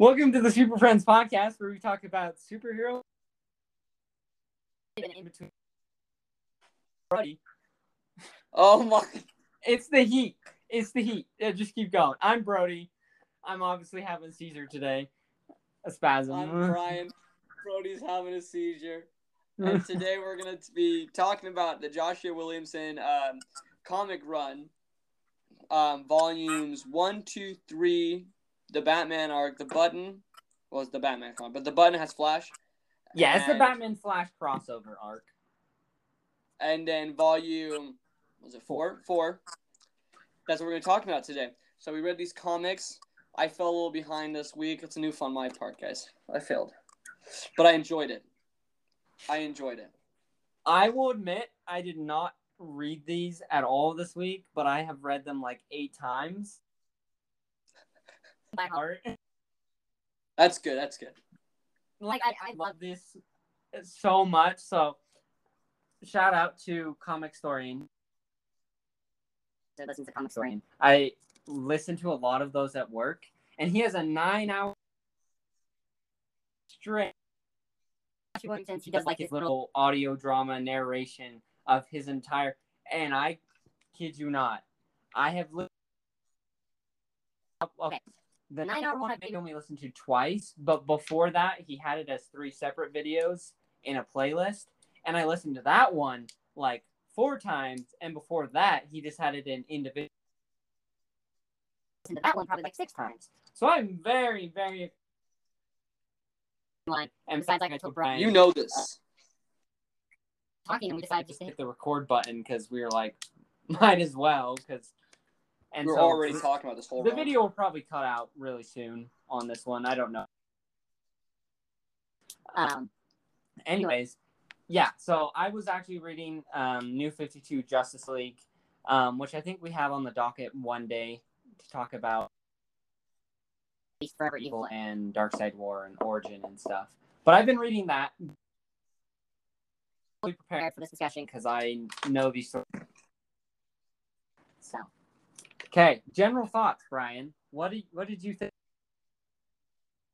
Welcome to the Super Friends podcast where we talk about superhero in between. Brodey, Oh my! It's the heat. It's the heat. Yeah, just keep going. I'm Brodey. I'm obviously having a seizure today. A spasm. I'm Bryan. Brodey's having a seizure, and today we're gonna be talking about the Joshua Williamson um, comic run, um, volumes one, two, three, the Batman arc, the Button was the Batman comic, but the Button has Flash. yeah, it's the Batman Flash crossover arc. and then volume was it four? Four. That's what we're gonna talk about today. So we read these comics. I fell a little behind this week. It's a new fun my part, guys. I failed, but I enjoyed it. I enjoyed it. I will admit I did not read these at all this week, but I have read them like eight times. By heart. That's good. That's good. like I, I love this so much. So shout out to Comicstorian. Listen to Comicstorian. I listen to a lot of those at work, and he has a nine-hour straight. He does like his little audio drama narration of his entire, and I kid you not, I have listened. Okay, the nine-hour one I've only listened to twice, but before that, he had it as three separate videos in a playlist, and I listened to that one like four times, and before that, he just had it in individual. Listened to that one probably like six times. So I'm very, very. Like, and besides, like I told Bryan, You know this. talking, and we decided just to hit the record button because we were like, might as well, because. And We're so already the- talking about this whole. the run. video will probably cut out really soon on this one. I don't know. Um. Anyways, yeah. So I was actually reading um, New Fifty Two Justice League, um, which I think we have on the docket one day to talk about. Forever Evil and Darkseid War and Origin and stuff. But I've been reading that. Be prepared for this discussion because I know these stories. So, okay. General thoughts, Bryan. What did what did you think?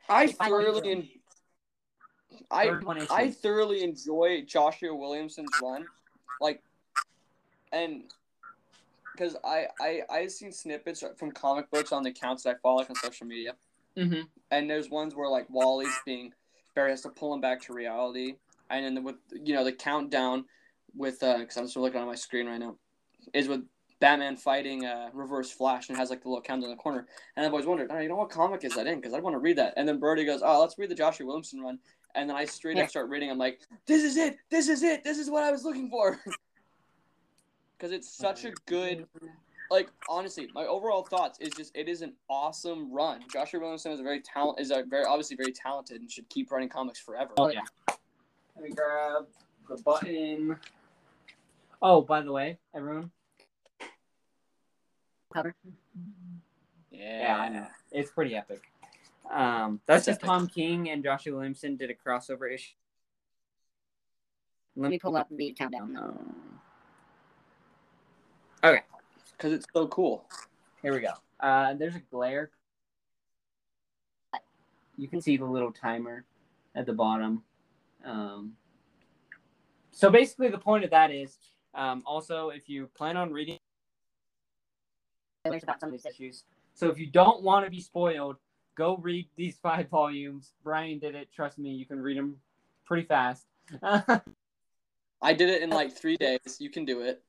I If I were thoroughly, en- I I thoroughly enjoy Joshua Williamson's run, like, and because I I I've seen snippets from comic books on the accounts that I follow like, on social media, Mm-hmm. and there's ones where like Wally's being Barry has to pull him back to reality, and then with you know the countdown with uh because I'm just looking on my screen right now, is with Batman fighting uh Reverse Flash and has like the little countdown in the corner, and I've always wondered, oh, you know what comic is that in? Because I want to read that, and then Birdie goes, oh, let's read the Joshua Williamson run, and then I straight Yeah. up start reading. I'm like, this is it, this is it, this is what I was looking for. Because it's such a good like honestly, my overall thoughts is just it is an awesome run. Joshua Williamson is a very talent is a very obviously very talented and should keep running comics forever. Oh yeah. Let me grab the button. Oh, by the way, everyone. Cover. Yeah, I know. It's pretty epic. Um, that's It's just epic. Tom King and Joshua Williamson did a crossover issue. Let me pull up the countdown. Um, okay, Because it's so cool. here we go. Uh, there's a glare. You can see the little timer at the bottom. Um, so basically, the point of that is um, also if you plan on reading spoilers about some of these issues. So if you don't want to be spoiled, go read these five volumes. Bryan did it. Trust me, you can read them pretty fast. I did it in like three days. You can do it.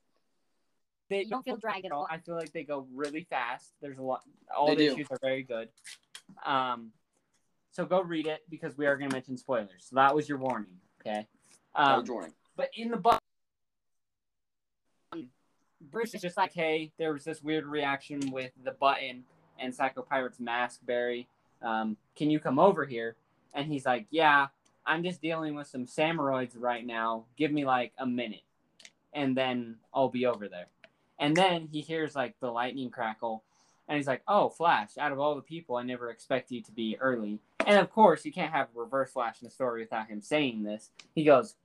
they you don't feel drag at all. I feel like they go really fast. There's a lot. All They the do. issues are very good. Um, so go read it because we are going to mention spoilers. So that was your warning. Okay. Um, Um, warning. but in the book, Bruce is just like, hey, there was this weird reaction with the button and Psycho Pirate's mask, Barry. Um, can you come over here? And he's like, yeah, I'm just dealing with some samuroids right now. Give me like a minute, and then I'll be over there. And then he hears like the lightning crackle, and he's like, oh, Flash, out of all the people, I never expect you to be early. And of course, you can't have Reverse Flash in the story without him saying this. He goes,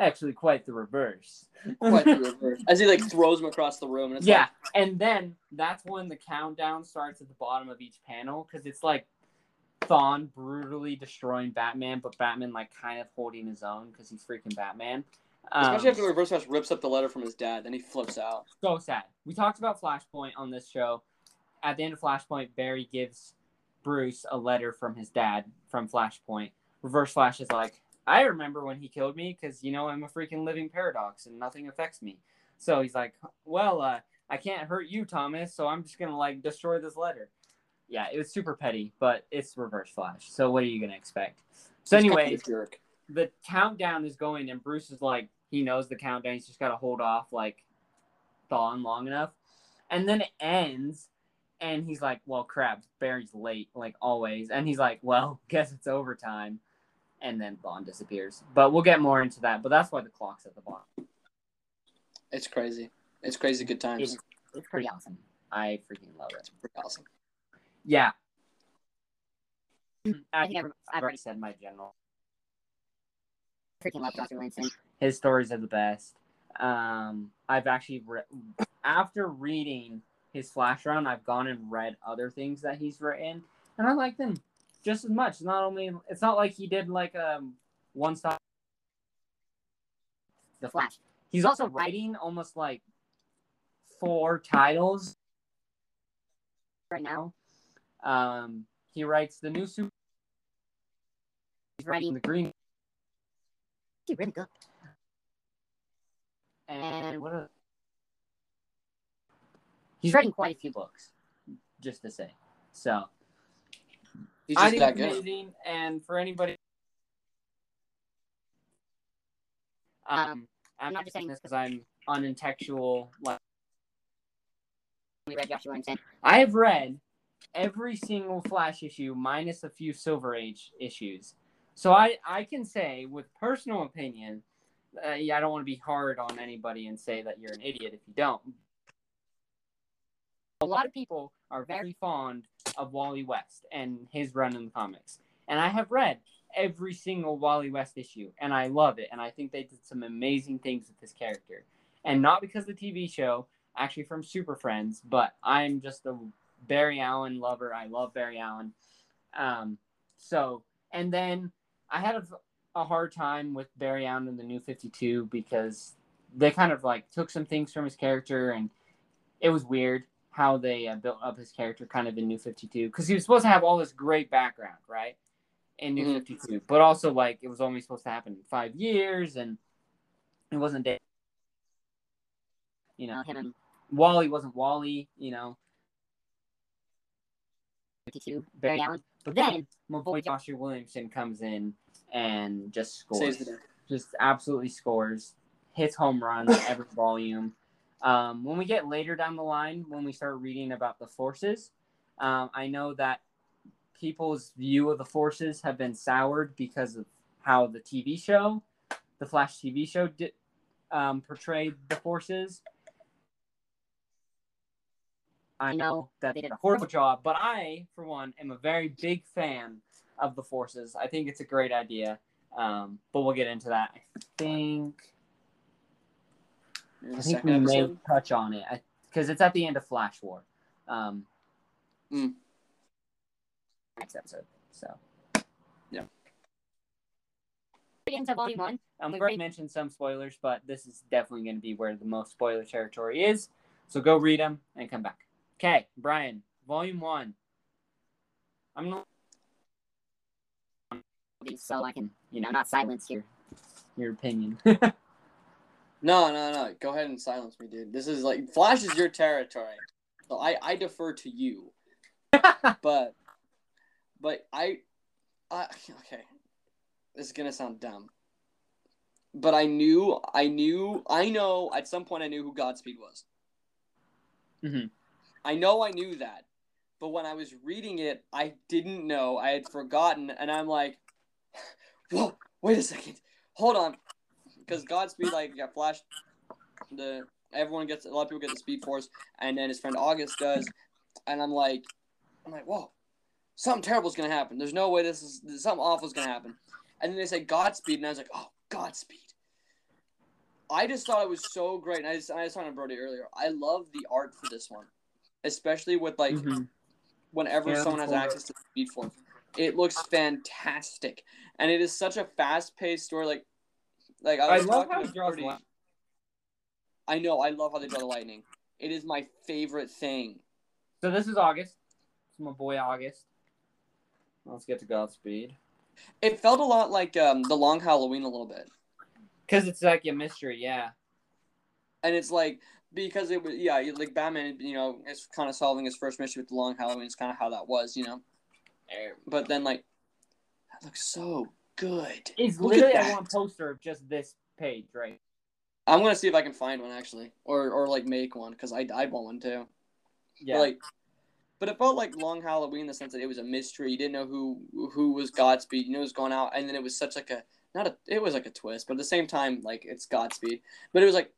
actually, quite the reverse. Quite the reverse. As he like throws him across the room. And it's yeah, like, and then that's when the countdown starts at the bottom of each panel because it's like Thawne brutally destroying Batman, but Batman like kind of holding his own because he's freaking Batman. Um, Especially after Reverse Flash rips up the letter from his dad, then he flips out. so sad. We talked about Flashpoint on this show. At the end of Flashpoint, Barry gives Bruce a letter from his dad from Flashpoint. Reverse Flash is like, I remember when he killed me because you know I'm a freaking living paradox and nothing affects me. So he's like, well, uh, I can't hurt you, Thomas. So I'm just gonna like destroy this letter. Yeah, it was super petty, but it's Reverse Flash. So what are you gonna expect? So He's kind of anyway, the countdown is going, and Bruce is like, he knows the countdown. He's just got to hold off, like, Thawne long enough. And then it ends, and he's like, well, crap, Barry's late, like always. And he's like, well, guess it's overtime. And then Bond disappears. But we'll get more into that. But that's why the clock's at the bottom. It's crazy. It's crazy good times. It's, it's pretty awesome. I freaking love it. Pretty awesome. Yeah. I I think I've, I've already said my general. freaking love Dr. Winston. his stories are the best. Um, I've actually re- after reading his flash run, I've gone and read other things that he's written, and I like them just as much. Not only it's not like he did like um one stop. The Flash. He's also writing almost like four titles Right now, Um, he writes the new super he's writing the green he's really good. and what? A, He's writing quite a few books, just to say. So He's I just think that it's good. amazing, and for anybody, um, I'm not just saying this because I'm unintellectual. Like We read Joshua Williamson. I have read every single Flash issue minus a few Silver Age issues, so I I can say with personal opinion, uh, yeah, I don't want to be hard on anybody and say that you're an idiot if you don't. A lot of people are very fond of Wally West and his run in the comics. And I have read every single Wally West issue, and I love it. And I think they did some amazing things with this character. And not because of the TV show, actually from Super Friends, but I'm just a Barry Allen lover. I love Barry Allen. Um, so, and then I had a, a hard time with Barry Allen in the New 52 because they kind of like took some things from his character, and it was weird how they uh, built up his character kind of in New 52 because he was supposed to have all this great background, right? In New Mhm. 52, but also like it was only supposed to happen in five years, and it wasn't. Da- you know, him and Wally wasn't Wally. You know, 52. Barry Allen. But Then- then my boy Joshua Williamson comes in and just scores, just absolutely scores, hits home runs every volume. Um, when we get later down the line, when we start reading about the forces, um, I know that people's view of the forces have been soured because of how the TV show, the Flash TV show, did um, portrayed the forces. I know that they did a horrible job, but I, for one, am a very big fan of the forces. I think it's a great idea, um, but we'll get into that. I think In I think second we may touch on it because it's at the end of Flash War. Um, Mm. Next episode. So Get into volume one. um, we've already mentioned some spoilers, but this is definitely going to be where the most spoiler territory is. So go read them and come back. Okay, Bryan, Volume One. I'm not, So I can, you know, not silence your. your opinion. No, no, no. Go ahead and silence me, dude. This is like Flash is your territory, so I I defer to you. But, but I, I okay. This is gonna sound dumb. But I knew, I knew, I know. At some point, I knew who Godspeed was. Mhm. I know I knew that, but when I was reading it, I didn't know. I had forgotten, and I'm like, "Whoa! Wait a second. Hold on." Because Godspeed, like, got Flash, the everyone gets a lot of people get the Speed Force, and then his friend August does, and I'm like, I'm like, whoa, something terrible's gonna happen. There's no way this is something awful's gonna happen. And then they say Godspeed, and I was like, oh, Godspeed. I just thought it was so great, and I just I just talked to Brodey earlier. I love the art for this one, especially with like Mhm. whenever Yeah, someone has access to the Speed Force. It looks fantastic, and it is such a fast-paced story. Like, like I I love how he draws li- I know. I love how they draw the lightning. It is my favorite thing. So this is August. It's my boy August. Let's get to Godspeed. It felt a lot like um, the Long Halloween a little bit, Because it's like a mystery, yeah. and it's like because it was yeah, like Batman, you know, is kind of solving his first mystery with the Long Halloween. It's kind of how that was, you know. But then like, that looks so good. It's Look at literally I that. want a poster of just this page, right? I'm gonna see if I can find one actually, or or like make one because I I want one too. Yeah. But, like, but it felt like Long Halloween in the sense that it was a mystery. You didn't know who who was Godspeed. You knew it was going out, and then it was such like a not a it was like a twist, but at the same time like it's Godspeed. But it was like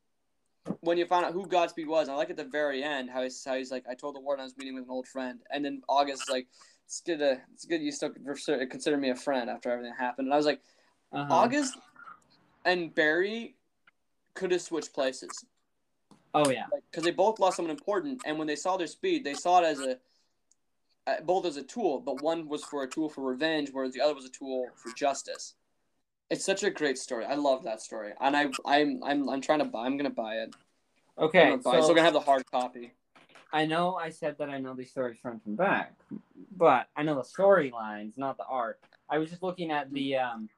when you found out who Godspeed was. I like at the very end how he's how he's like I told the warden I was meeting with an old friend, and then August like it's good to it's good you still consider me a friend after everything happened. And I was like Uh-huh. August and Barry could have switched places Oh yeah. because they both lost someone important, and when they saw their speed, they saw it as a uh, both as a tool, but one was for a tool for revenge, whereas the other was a tool for justice. It's such a great story. I love that story, and I I'm I'm I'm trying to buy. I'm gonna buy it. Okay, I'm gonna buy it. So Still gonna have the hard copy. I know I said that I know these stories front and back, but I know the storylines, not the art. I was just looking at the um,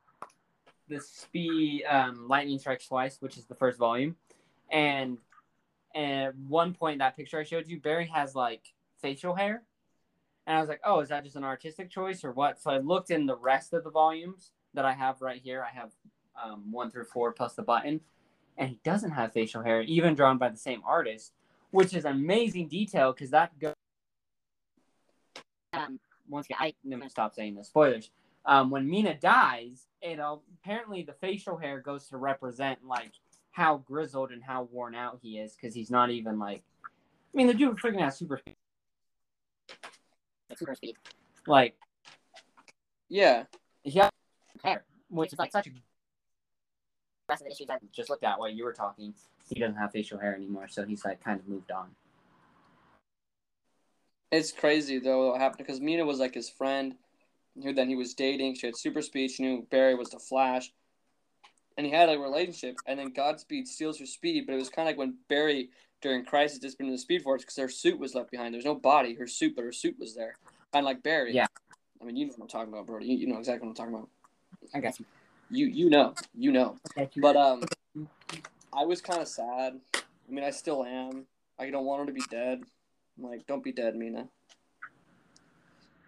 the Speed um, Lightning Strikes Twice, which is the first volume, and and at one point that picture I showed you, Barry has like facial hair, and I was like, oh, is that just an artistic choice or what? So I looked in the rest of the volumes that I have right here. I have um, one through four plus the button, and he doesn't have facial hair, even drawn by the same artist which is amazing detail because that goes. Um, Once again, I, I'm gonna stop saying the spoilers. Um, when Meena dies, it uh, apparently the facial hair goes to represent like how grizzled and how worn out he is because he's not even like. I mean, the dude freaking has super super speed. like Yeah, yeah, Hair. which is like such a The rest of the issues, I just looked at while you were talking. He doesn't have facial hair anymore, so he's like kind of moved on. it's crazy though what happened because Meena was like his friend, who then he was dating. She had super speed. She knew Barry was the Flash, and he had a relationship. And then Godspeed steals her speed, but it was kind of like when Barry during Crisis disbanded the Speed Force because her suit was left behind. There's no body, her suit, but her suit was there. Kind of like Barry. Yeah. I mean, you know what I'm talking about, Brodey. You, you know exactly what I'm talking about. I got you. You you know you know. But um, I was kind of sad. I mean, I still am. I don't want her to be dead. I'm like, don't be dead, Meena.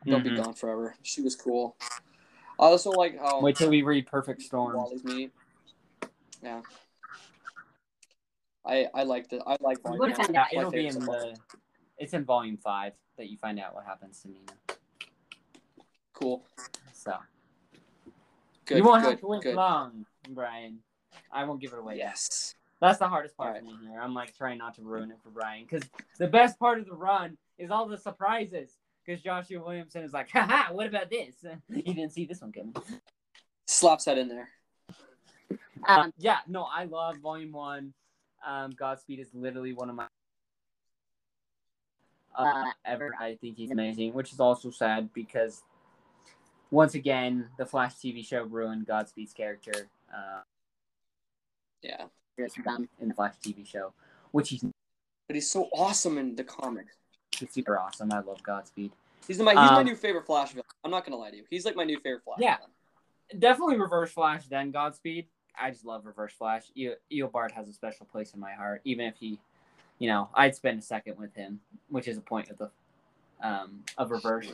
Don't be Mhm. gone forever. She was cool. I also like how Wait till we read Perfect Storm. Wally's meet. Yeah. I I like the I like What volume. if one. I- Yeah, it'll be in so far. the. It's in volume five that you find out what happens to Meena. cool. So Good. you won't good, have to wait good. long, Bryan. I won't give it away. yet. Yes. That's the hardest part Alright. for me here. I'm like trying not to ruin it for Bryan because the best part of the run is all the surprises. Because Joshua Williamson is like, haha, what about this? he didn't see this one coming. Slaps that in there. um, Yeah, no, I love volume one. Um, Godspeed is literally one of my Uh, ever. I think he's amazing, which is also sad because once again, the Flash TV show ruined Godspeed's character uh, Yeah. um, in the Flash TV show, which he's But he's so awesome in the comics. He's super awesome. I love Godspeed. He's my he's my Um, new favorite Flash villain. I'm not gonna lie to you. He's like my new favorite Flash. Yeah. villain. Definitely Reverse Flash, then Godspeed. I just love Reverse Flash. E- Eobard has a special place in my heart, even if he, you know, I'd spend a second with him, which is a point of the um, of Reverse,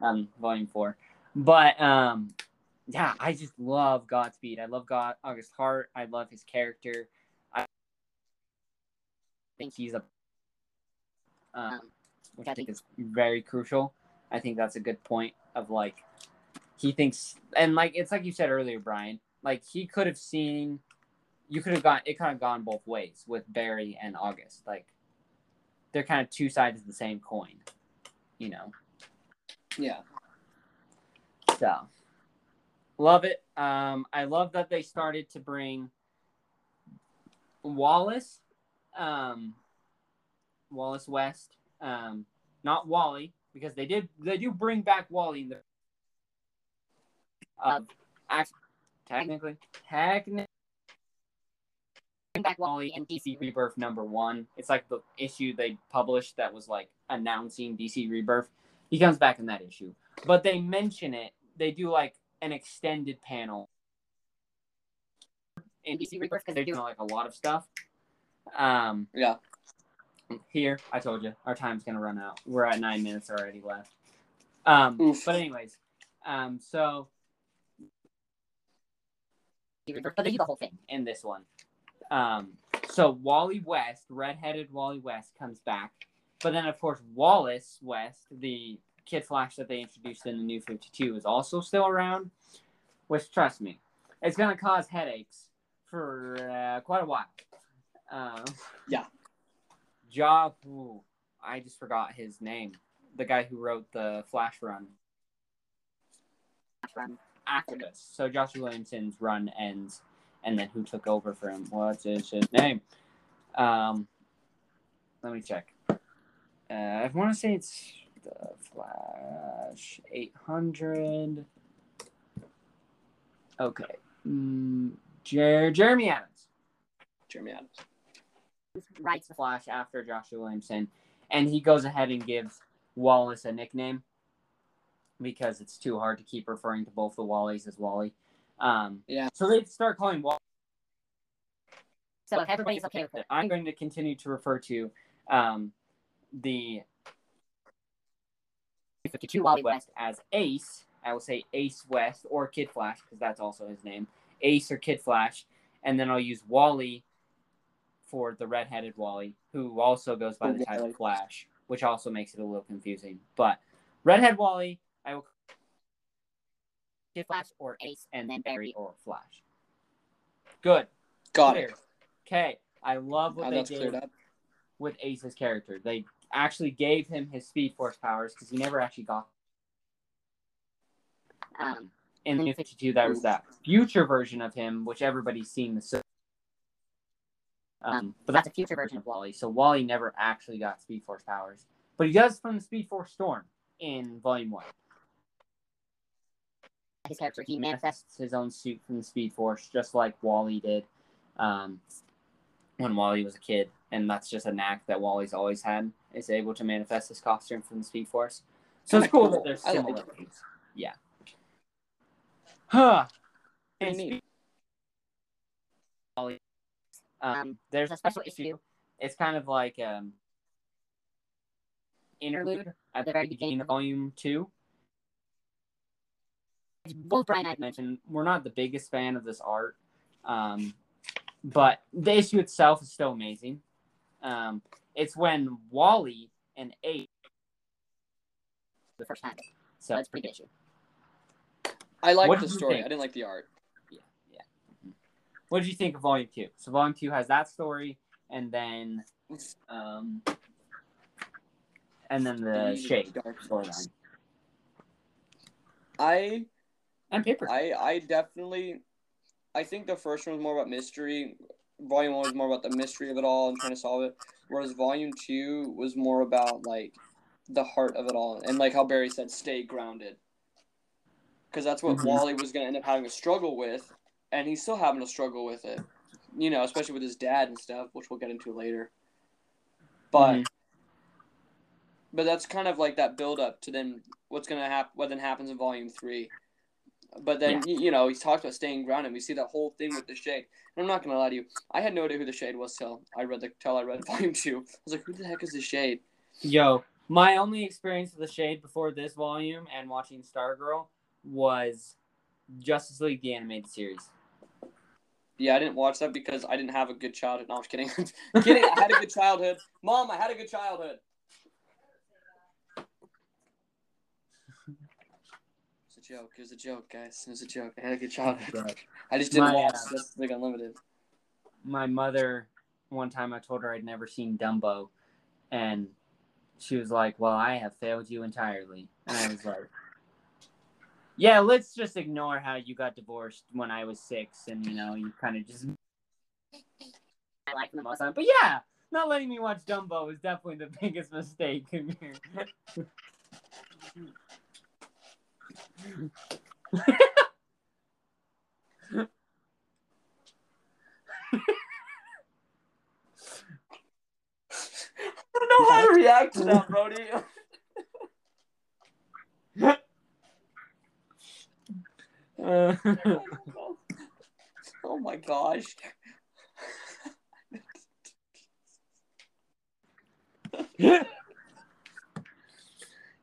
um, Volume Four. But um, yeah, I just love Godspeed. I love God August Heart. I love his character. I think he's a, um, which I think is very crucial. I think that's a good point of like he thinks and like it's like you said earlier, Bryan. Like he could have seen you could have gone it kind of gone both ways with Barry and August. Like they're kind of two sides of the same coin, you know. Yeah. So love it. Um, I love that they started to bring Wallace, um, Wallace West, um, not Wally, because they did they do bring back Wally in the act- technically technically Bring back Wally in DC Rebirth number one. It's like the issue they published that was like announcing DC Rebirth. He comes back in that issue, but they mention it. They do like an extended panel in DC Rebirth because they're doing like a lot of stuff. Um, Yeah. here I told you our time's gonna run out. We're at nine minutes already left. Um, Oof. but anyways, um, so but they do the whole thing. in this one. Um, so Wally West, redheaded Wally West, comes back, but then of course Wallace West, the Kid Flash that they introduced in the New Fifty Two, is also still around. Which, trust me, it's gonna cause headaches for uh, quite a while. Um, Yeah. Ja, ooh, I just forgot his name. The guy who wrote the Flash run Run. this. So Josh Williamson's run ends, and then who took over for him? What's his, his name? Um, let me check. Uh, I want to say it's the Flash 800. Okay. Mm, Jer- Jeremy Adams Jeremy Adams. writes the Flash after Joshua Williamson, and he goes ahead and gives Wallace a nickname because it's too hard to keep referring to both the Wallies as Wally. Um, Yeah. So they start calling Wally. So if everybody's okay with it, I'm going to continue to refer to um, the 52 Wally West as Ace. I will say Ace West or Kid Flash because that's also his name. Ace or Kid Flash, and then I'll use Wally for the redheaded Wally, who also goes by the title Flash, which also makes it a little confusing. But redhead Wally, I will Kid Flash or Ace, and then Barry or Flash. Good. Got Clear. it. Okay. I love what they did with Ace's character. They actually gave him his Speed Force powers because he never actually got. um, In the New 52, there was that future version of him, which everybody's seen the. so- Um, but that's a future version of Wally. So Wally never actually got Speed Force powers, but he does from the Speed Force Storm in Volume One. his character, he manifests his own suit from the Speed Force, just like Wally did um, when Wally was a kid. And that's just a knack that Wally's always had, is able to manifest his costume from the Speed Force. So it's Kinda cool, cool. that there's I like similarities. Yeah. Huh. Pretty And neat. Wally, um, there's a special issue. It's kind of like um, interlude at the very beginning of Volume 2. Both Bryan and I I mentioned we're not the biggest fan of this art, um, but the issue itself is still amazing. Um, it's when Wally and Ace the first time, so that's pretty good issue. I What liked the story. think? I didn't like the art. yeah, yeah. Mhm. What did you think of Volume Two? So Volume Two has that story, and then um, and then the Shade Dark storyline I and paper. I I definitely I think the first one was more about mystery. Volume one was more about the mystery of it all and trying to solve it. Whereas volume two was more about like the heart of it all and like how Barry said, stay grounded. Because that's what Mhm. Wally was gonna end up having a struggle with, and he's still having a struggle with it. You know, especially with his dad and stuff, which we'll get into later. But Mhm. but that's kind of like that build up to then what's gonna happen what then happens in volume three. But then y you know, he's talked about staying grounded. We see that whole thing with the shade. And I'm not gonna lie to you, I had no idea who the shade was till I read the till I read volume two. I was like, who the heck is the shade? Yo, my only experience with the Shade before this volume and watching Stargirl was Justice League the animated series. Yeah, I didn't watch that because I didn't have a good childhood. No, I'm just kidding. kidding. I had a good childhood. Mom, I had a good childhood. It's a joke. It was a joke, guys. It was a joke. I had a good childhood. I just didn't My, watch uh, Justice League Unlimited. My mother, one time I told her I'd never seen Dumbo, and she was like, Well, I have failed you entirely. And I was like, Yeah, let's just ignore how you got divorced when I was six and, you know, you kind of just I like the most. time, But yeah, not letting me watch Dumbo is definitely the biggest mistake. I don't know how to react to that, Brodey. Uh, oh my gosh.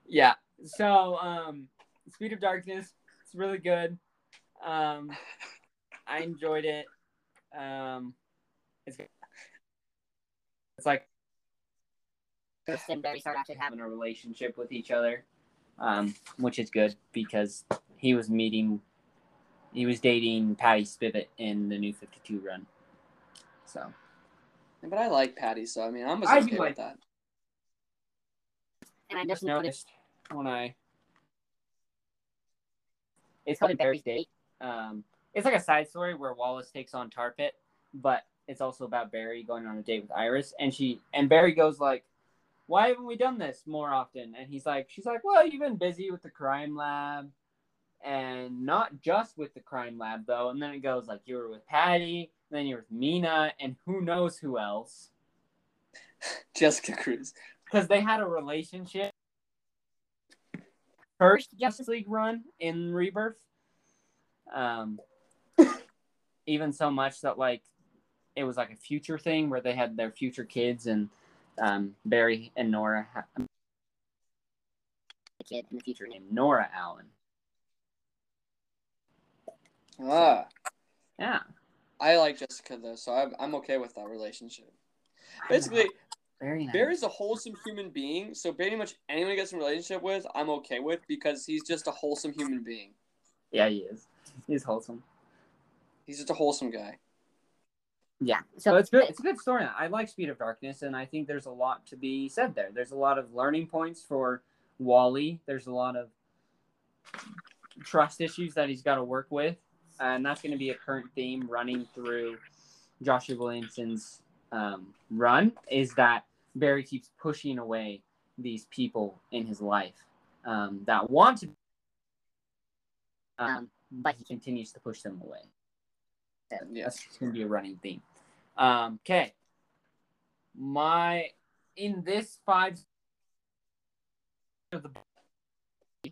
yeah. So, um, Speed of Darkness, it's really good. Um, I enjoyed it. Um, it's it's like Iris and Barry start actually having having a relationship with each other, um, which is good because he was meeting, he was dating Patty Spivot in the New Fifty Two run. So But I like Patty, so I mean, I'm I do okay like- with that. and I just just noticed noticed when I it's called Barry's Date. Um, it's like a side story where Wallace takes on Tar Pit, but it's also about Barry going on a date with Iris, and she and Barry goes like, "Why haven't we done this more often?" And he's like, "She's like, well, you've been busy with the crime lab." And not just with the crime lab though, and then it goes like you were with Patty, then you're with Meena, and who knows who else Jessica Cruz. because they had a relationship. First Justice League run in Rebirth, um, even so much that like it was like a future thing where they had their future kids and um, Barry and Nora ha- the kid in the future. named Nora Allen. Ah, Yeah, I like Jessica though, so I'm, I'm okay with that relationship. Basically, very nice. Barry's a wholesome human being, so pretty much anyone he gets in a relationship with, I'm okay with because he's just a wholesome human being. yeah, he is. He's wholesome. He's just a wholesome guy. Yeah. So So it's good. It's a good story. I like Speed of Darkness, and I think there's a lot to be said there. There's a lot of learning points for Wally. There's a lot of trust issues that he's got to work with, and that's going to be a current theme running through Joshua Williamson's um, run. Is that Barry keeps pushing away these people in his life um, that want to, um, um, but he continues to push them away. Yes. That's going to be a running theme. Um, okay. My in this five of the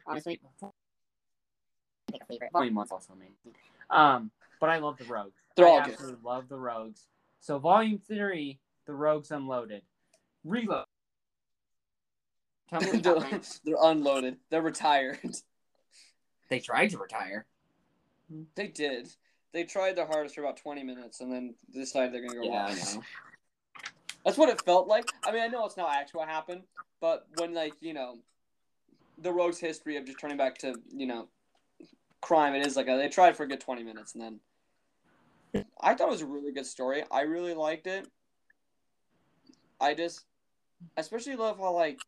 honestly, I think a favorite. twenty months also amazing. Um, but I love the rogues. They're I all good. love the rogues. So volume three, the rogues unloaded. Reload. They're, they're unloaded. They're retired. they tried to retire. They did. They tried their hardest for about 20 minutes and then decided they're going to go Yeah, I know. That's what it felt like. I mean, I know it's not actually what happened, but when, like, you know, the Rogue's history of just turning back to, you know, crime, it is like a, they tried for a good 20 minutes and then. I thought it was a really good story. I really liked it. I just, I especially love how, like,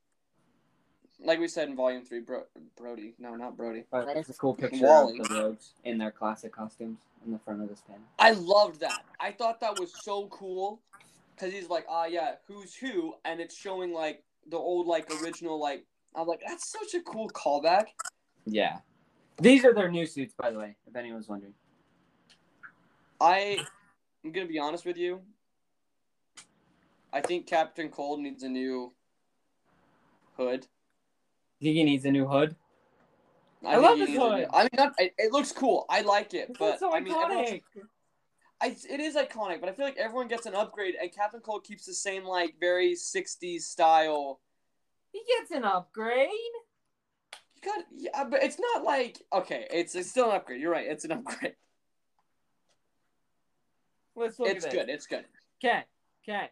like we said in Volume 3, Bro- Brodey, no, not Brodey. But That is it's a cool picture Wally. of the rogues in their classic costumes in the front of this panel. I loved that. I thought that was so cool because he's like, ah, yeah, who's who, and it's showing like the old like original like. I'm like, that's such a cool callback. Yeah. These are their new suits, by the way, if anyone's wondering. I, I'm gonna be honest with you. I think Captain Cold needs a new hood. Think he needs a new hood? I think love he his needs new- hood. I mean, not, it, it looks cool. I like it, but so I mean, iconic. I, it is iconic, but I feel like everyone gets an upgrade, and Captain Cold keeps the same like very '60s style. He gets an upgrade. You got yeah, but it's not like okay, it's it's still an upgrade. You're right, it's an upgrade. Let's look it's at this. good. It's good. Okay, okay.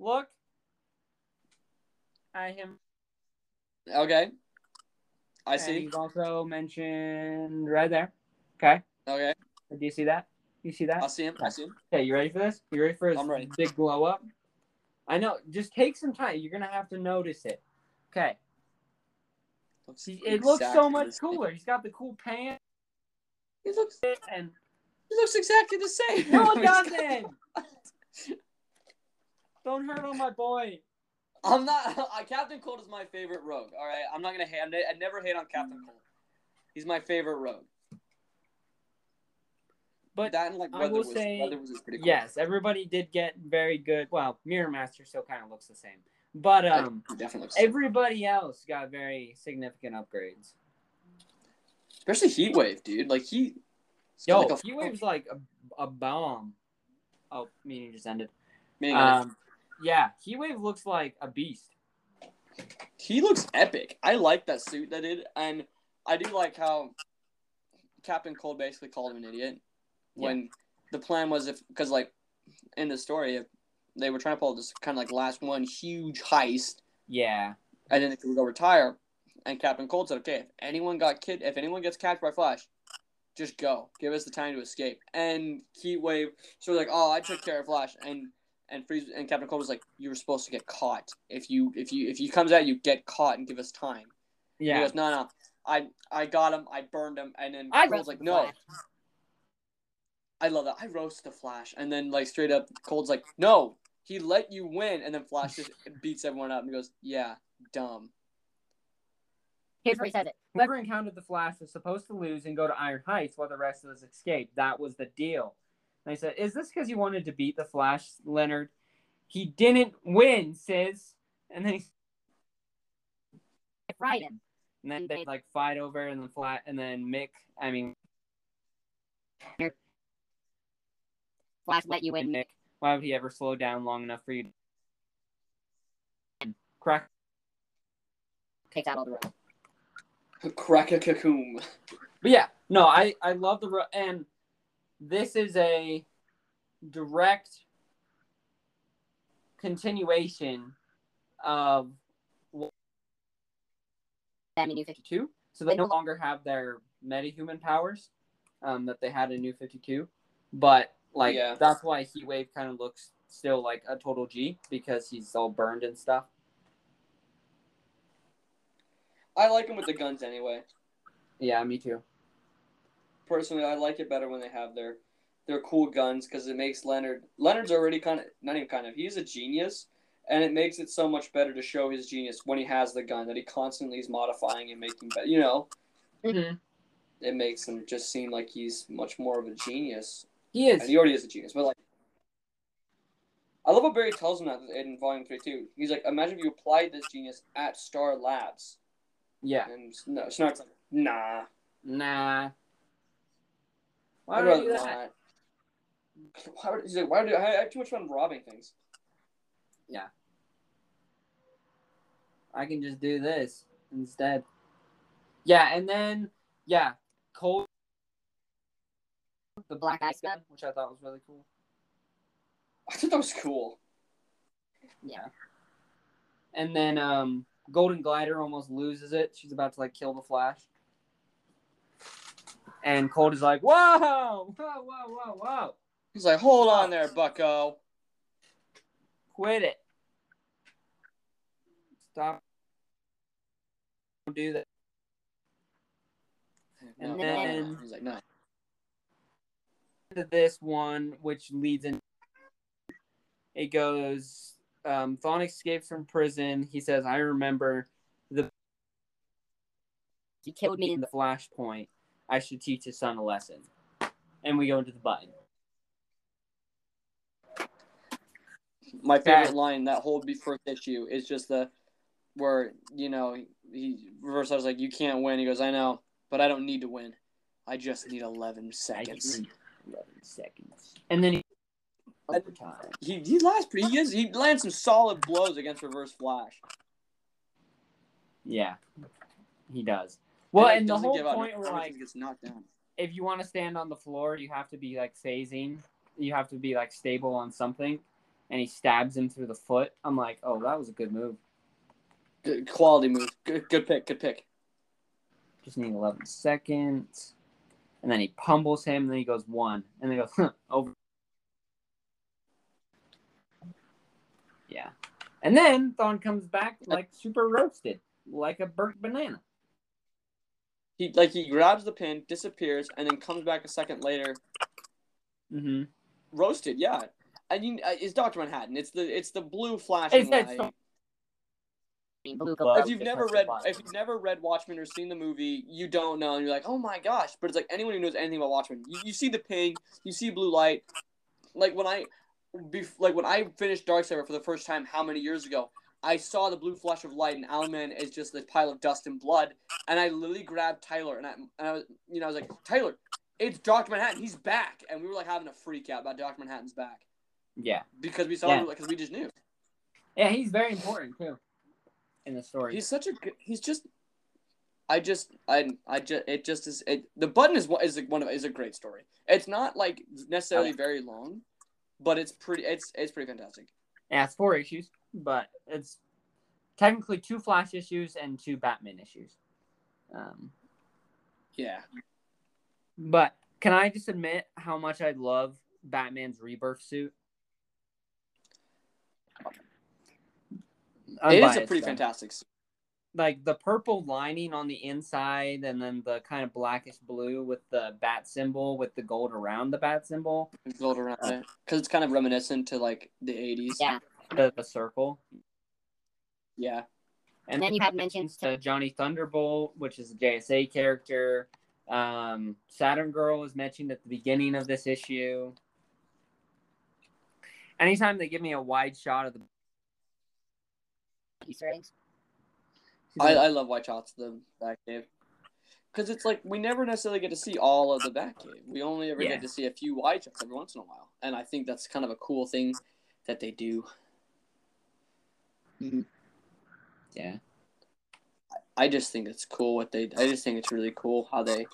Look. I him. Okay. I and see. He's also mentioned right there. Okay. Okay, Do you see that? You see that? I see him. I see him. Okay, you ready for this? You ready for his I'm ready. big glow up? I know. Just take some time. You're gonna have to notice it. Okay. Looks See, it looks so much the same. cooler. He's got the cool pants He looks. and He looks exactly the same. no, it doesn't. Don't hurt on my boy. I'm not. Uh, Captain Cold is my favorite rogue. All right, I'm not gonna hate. I never hate on Captain Cold. He's my favorite rogue. But that and like I Weather will was, say, Weather was pretty cool. Yes, everybody did get very good. Well, Mirror Master still kind of looks the same, But um, definitely everybody else got very significant upgrades. Especially Heat Wave, dude. Like he. Yo, like a- Heat Wave's like a, a bomb. Oh, meeting just ended. Uh, Um, yeah, Heat Wave looks like a beast. he looks epic. I like that suit that did, and I do like how Captain Cold basically called him an idiot when the plan was if because like in the story if they were trying to pull this kind of like last one huge heist Yeah, and then they could go retire. And Captain Cold said, "Okay, if anyone got kid, if anyone gets captured by Flash, just go. Give us the time to escape." And Heatwave sort of like, "Oh, I took care of Flash," and and Freeze and Captain Cold was like, "You were supposed to get caught. If you if you if he comes at you, get caught and give us time." Yeah. He yeah. goes, "No, no, I I got him. I burned him." And then I Cold's like, roasted "No." Flash. I love that. I roast the Flash, and then like straight up, Cold's like, "No, he let you win," and then Flash just beats everyone up and goes, "Yeah, dumb." Here's where he says it. Whoever encountered the Flash was supposed to lose and go to Iron Heights while the rest of us escaped. That was the deal. And I said, Is this because you wanted to beat the Flash, Leonard? He didn't win, sis. And then he, I fried him. and then they like fight over and then flat and then Mick I mean Flash let you and win. Nick, why would he ever slow down long enough for you to crack Takes out all the rope. Crack a cocoon. But yeah, no, I I love the ro- and this is a direct continuation of Batman New 52. 52. So they no longer have their metahuman powers um, that they had in New 52. But like Yeah. that's why Heat Wave kind of looks still like a total G because he's all burned and stuff. I like him with the guns anyway. Yeah, me too. Personally, I like it better when they have their their cool guns because it makes Leonard Leonard's already kind of not even kind of he's a genius, and it makes it so much better to show his genius when he has the gun that he constantly is modifying and making better. You know, Mm-hmm. it makes him just seem like he's much more of a genius, He is. and he already is a genius. But like, I love what Barry tells him that in Volume Three too. He's like, imagine if you applied this genius at Star Labs, yeah. and no, Snart's like, nah. Nah. Why I'd I do that? Why would, he's like, why do I have too much fun robbing things? Yeah. I can just do this instead. Yeah, and then yeah, Cold the Black Ice gun, which I thought was really cool. I thought that was cool. Yeah. And then um Golden Glider almost loses it. She's about to like kill the Flash. And Cold is like, whoa, whoa, whoa, whoa, whoa. He's like, hold on there, Bucko. Quit it. Stop. Don't do that. And No, then- no. he's like, no. to this one, which leads in. It goes. Um, Thawne escapes from prison. He says, "I remember the." He killed me in in the the flashpoint. I should teach his son a lesson." And we go into the button. My favorite line that whole first issue is just the where you know he reverse. I was like, you can't win. He goes, I know, but I don't need to win. I just need eleven seconds. Eleven seconds, and then he overtime. He he lasts pretty. He is, he lands some solid blows against Reverse Flash. Yeah, he does. Well, he and the whole point where like gets knocked down. if you want to stand on the floor, you have to be like phasing. You have to be like stable on something. And he stabs him through the foot. I'm like, oh, that was a good move. Good quality move. Good good pick. Good pick. Just need 11 seconds. And then he pummels him. And then he goes one. And then he goes huh, over. Yeah. And then Thawne comes back like super roasted, like a burnt banana. He like he grabs the pin, disappears, and then comes back a second later, Mm-hmm. roasted. Yeah, I mean, uh, it's Doctor Manhattan. It's the it's the blue It's flashing that light. so- blue if you've never read if you've never read Watchmen or seen the movie, you don't know, and you're like, oh my gosh! But it's like anyone who knows anything about Watchmen, you, you see the ping, you see blue light. Like when I, bef- like when I finished Darksaber for the first time, how many years ago? I saw the blue flash of light, and Owlman is just this pile of dust and blood. And I literally grabbed Tyler, and I, and I was, you know, I was like, Tyler, it's Doctor Manhattan. He's back, and we were like having a freak out about Doctor Manhattan's back Yeah. because we saw Yeah. him because we just knew. Yeah, he's very important too in the story. He's such a good. He's just. I just I I just it just is it the button is what is one of is a great story. It's not like necessarily oh. very long, but it's pretty it's it's pretty fantastic. Yeah, it's four issues, but it's technically two Flash issues and two Batman issues. Um, Yeah. but can I just admit how much I love Batman's rebirth suit? it is a pretty though. fantastic. s- like the purple lining on the inside and then the kind of blackish blue with the bat symbol with the gold around the bat symbol Build around it because it's kind of reminiscent to like the eighties. Yeah. the, the circle Yeah. And then you have mentions to to johnny thunderbolt which is a jsa character um, saturn girl is mentioned at the beginning of this issue anytime they give me a wide shot of the Easter eggs. I, I love White Shots the Batcave because it's like we never necessarily get to see all of the Batcave. We only ever Yeah. get to see a few wide shots every once in a while, and I think that's kind of a cool thing that they do. Mm-hmm. yeah I just think it's cool what they. I just think it's really cool how they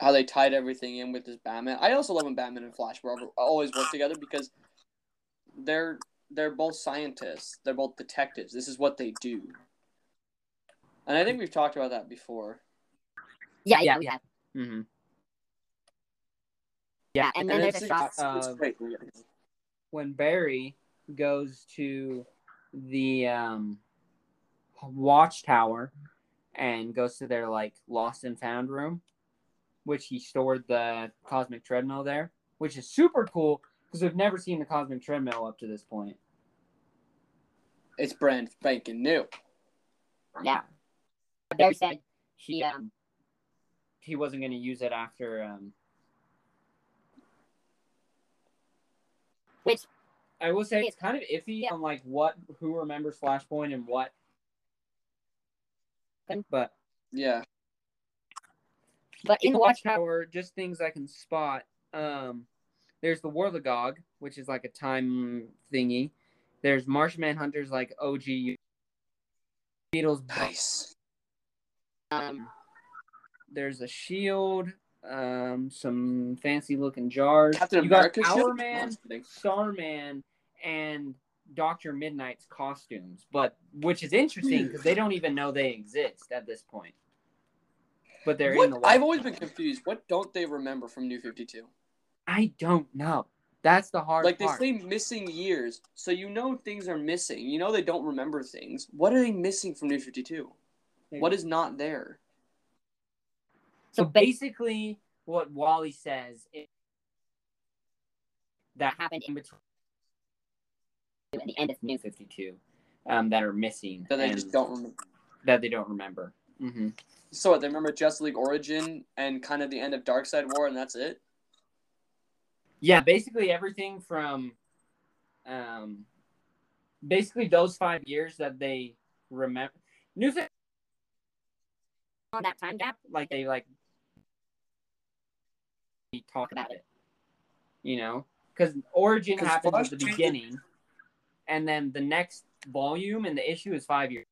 how they tied everything in with this Batman. I also love when Batman and Flash were always work together because they're they're both scientists. They're both detectives. This is what they do. And I think we've talked about that before. Yeah, Yeah. yeah, we have. mm-hmm. Yeah, and then there's it's, a shot. it's, it's of- great. when Barry goes to the um, watchtower and goes to their like lost and found room, which he stored the cosmic treadmill there, which is super cool because we've never seen the cosmic treadmill up to this point. It's brand spanking new. Yeah. Barry said he um He wasn't going to use it after. Um, which I will say it's kind of iffy Yeah. on like what who remembers Flashpoint and what. But Yeah. but in in the the watchtower, just things I can spot. Um, there's the Worlogog, which is like a time thingy. There's Martian Manhunter's like OG Beatles. Nice. um There's a shield. Um, some fancy looking jars. Captain you got America shield? Hour Man, No, I'm just kidding. Starman, and Doctor Midnight's costumes, but which is interesting because they don't even know they exist at this point. But they're in the. What, I've always been confused. What don't they remember from New Fifty Two? I don't know. That's the hard Like they part. say missing years, so you know things are missing. You know they don't remember things. What are they missing from New Fifty Two? What is not there? So basically, what Wally says is that happened in between at the end of New Fifty Two, um, that are missing That they just don't remember. that they don't remember. hmm So what, they remember Justice League Origin and kind of the end of Darkseid War, and that's it. Yeah, basically everything from, um, basically those five years that they remember. New Fifty on that time gap. like they like talk about it, you know, because Origin 'Cause happens Flash at the beginning, and then the next volume and the issue is five years.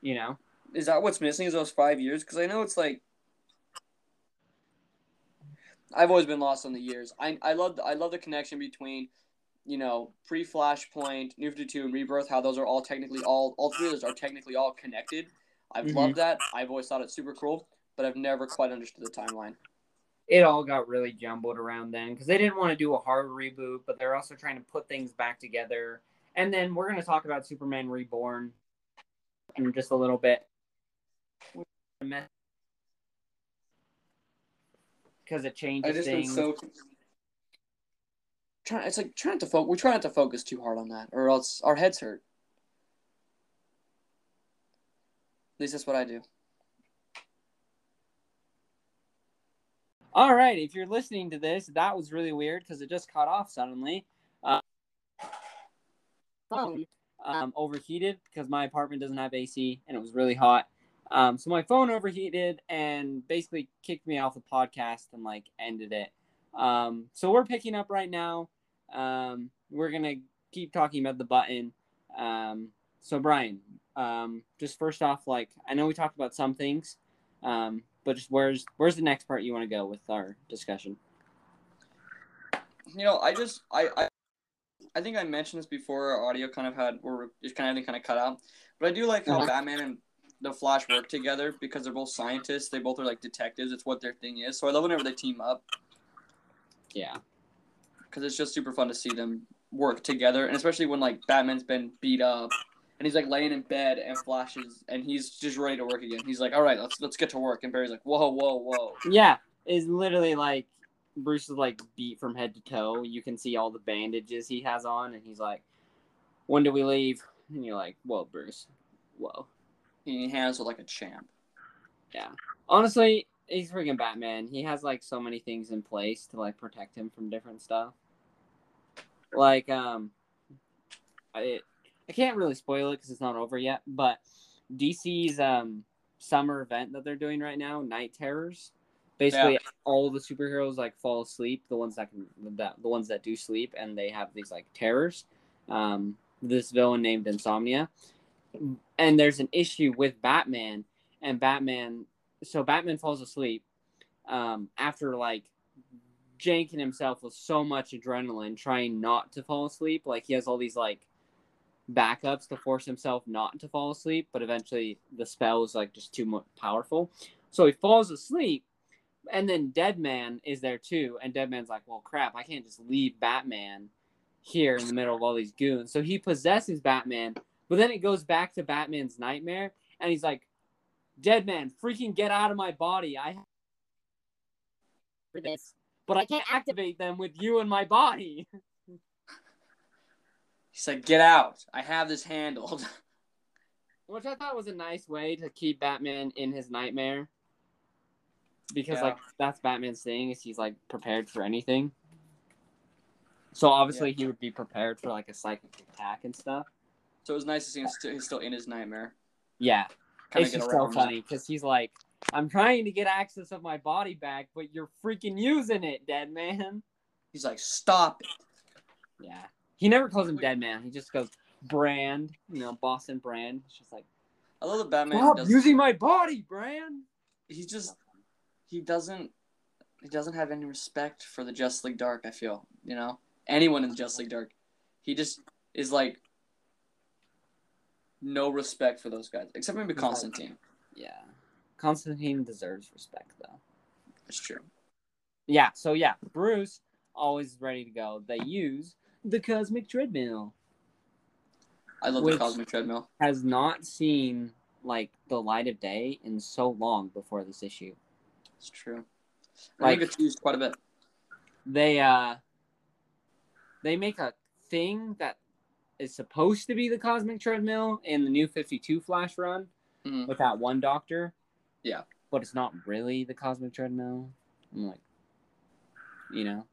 You know, Is that what's missing? Is those five years? Because I know it's like I've always been lost on the years. I I love the, I love the connection between you know pre Flashpoint, New Fifty Two, and Rebirth. How those are all technically all all three of those are technically all connected. I've Mhm. loved that. I've always thought it's super cool, but I've never quite understood the timeline. it all got really jumbled around then because they didn't want to do a hard reboot, but they're also trying to put things back together. And then we're going to talk about Superman Reborn in just a little bit. Because it changes I just been things. so trying. It's like trying to focus. We try not to focus too hard on that, or else our heads hurt. At least that's what I do. All right, if you're listening to this, that was really weird because it just cut off suddenly. Uh, phone. um, overheated because my apartment doesn't have AC and it was really hot. Um, so my phone overheated and basically kicked me off the podcast and like ended it. Um, so we're picking up right now. Um, we're gonna keep talking about the button. Um, so Bryan, um, just first off, like I know we talked about some things, um, but just where's where's the next part you want to go with our discussion? You know, I just I, I I think I mentioned this before. Our audio kind of had or just kind of kind of cut out, but I do like how Uh-huh. Batman and the Flash work together because they're both scientists. They both are like detectives. It's what their thing is. So I love whenever they team up Yeah, because it's just super fun to see them work together, and especially when like Batman's been beat up and he's like laying in bed and Flash is and he's just ready to work again. He's like, "All right, let's let's get to work," and Barry's like, "Whoa, whoa, whoa." yeah, is literally like Bruce is like beat from head to toe. You can see all the bandages he has on, and he's like, "When do we leave?" And you're like, "Whoa, Bruce, whoa." He handles it like a champ. Yeah. Honestly, he's freaking Batman. He has like so many things in place to like protect him from different stuff. Like, um, I I can't really spoil it because it's not over yet. But DC's um summer event that they're doing right now, Night Terrors. Basically, all the superheroes like fall asleep. The ones that can, that the ones that do sleep, and they have these like terrors. Um, this villain named Insomnia, and there's an issue with Batman, and Batman. So Batman falls asleep um, after like janking himself with so much adrenaline, trying not to fall asleep. Like he has all these like backups to force himself not to fall asleep, but eventually the spell is like just too much powerful. So he falls asleep, and then Deadman is there too, and Deadman's like, "Well, crap, I can't just leave Batman here in the middle of all these goons." So he possesses Batman, but then it goes back to Batman's nightmare, and he's like, "Dead man, freaking get out of my body! I For this. but I can't activate them with you in my body." He's like, "Get out! I have this handled." Which I thought was a nice way to keep Batman in his nightmare. Because Yeah. like that's Batman's thing is he's like prepared for anything. So obviously he would be prepared for like a psychic attack and stuff. So it was nice to see him still, he's still in his nightmare. Yeah, Kinda it's just so funny because he's like, I'm trying to get access of my body back, but you're freaking using it, dead man. He's like, "Stop it!" Yeah, he never calls him dead man. He just goes brand, you know, Boston brand. It's just like, I love that Batman. stop does, using my body, brand. He just he doesn't he doesn't have any respect for the Justice League Dark. I feel you know anyone in the Justice League Dark. He just is like no respect for those guys, except maybe Constantine. Yeah, Constantine deserves respect though. It's true. Yeah, so yeah, Bruce always ready to go. They use the cosmic treadmill. I love the Cosmic Treadmill. Has not seen like the light of day in so long before this issue. It's true. I Like- think it's used quite a bit. They uh they make a thing that is supposed to be the cosmic treadmill in the new 52 flash run Mhm. with that one doctor. Yeah. But it's not really the cosmic treadmill. I'm like you know,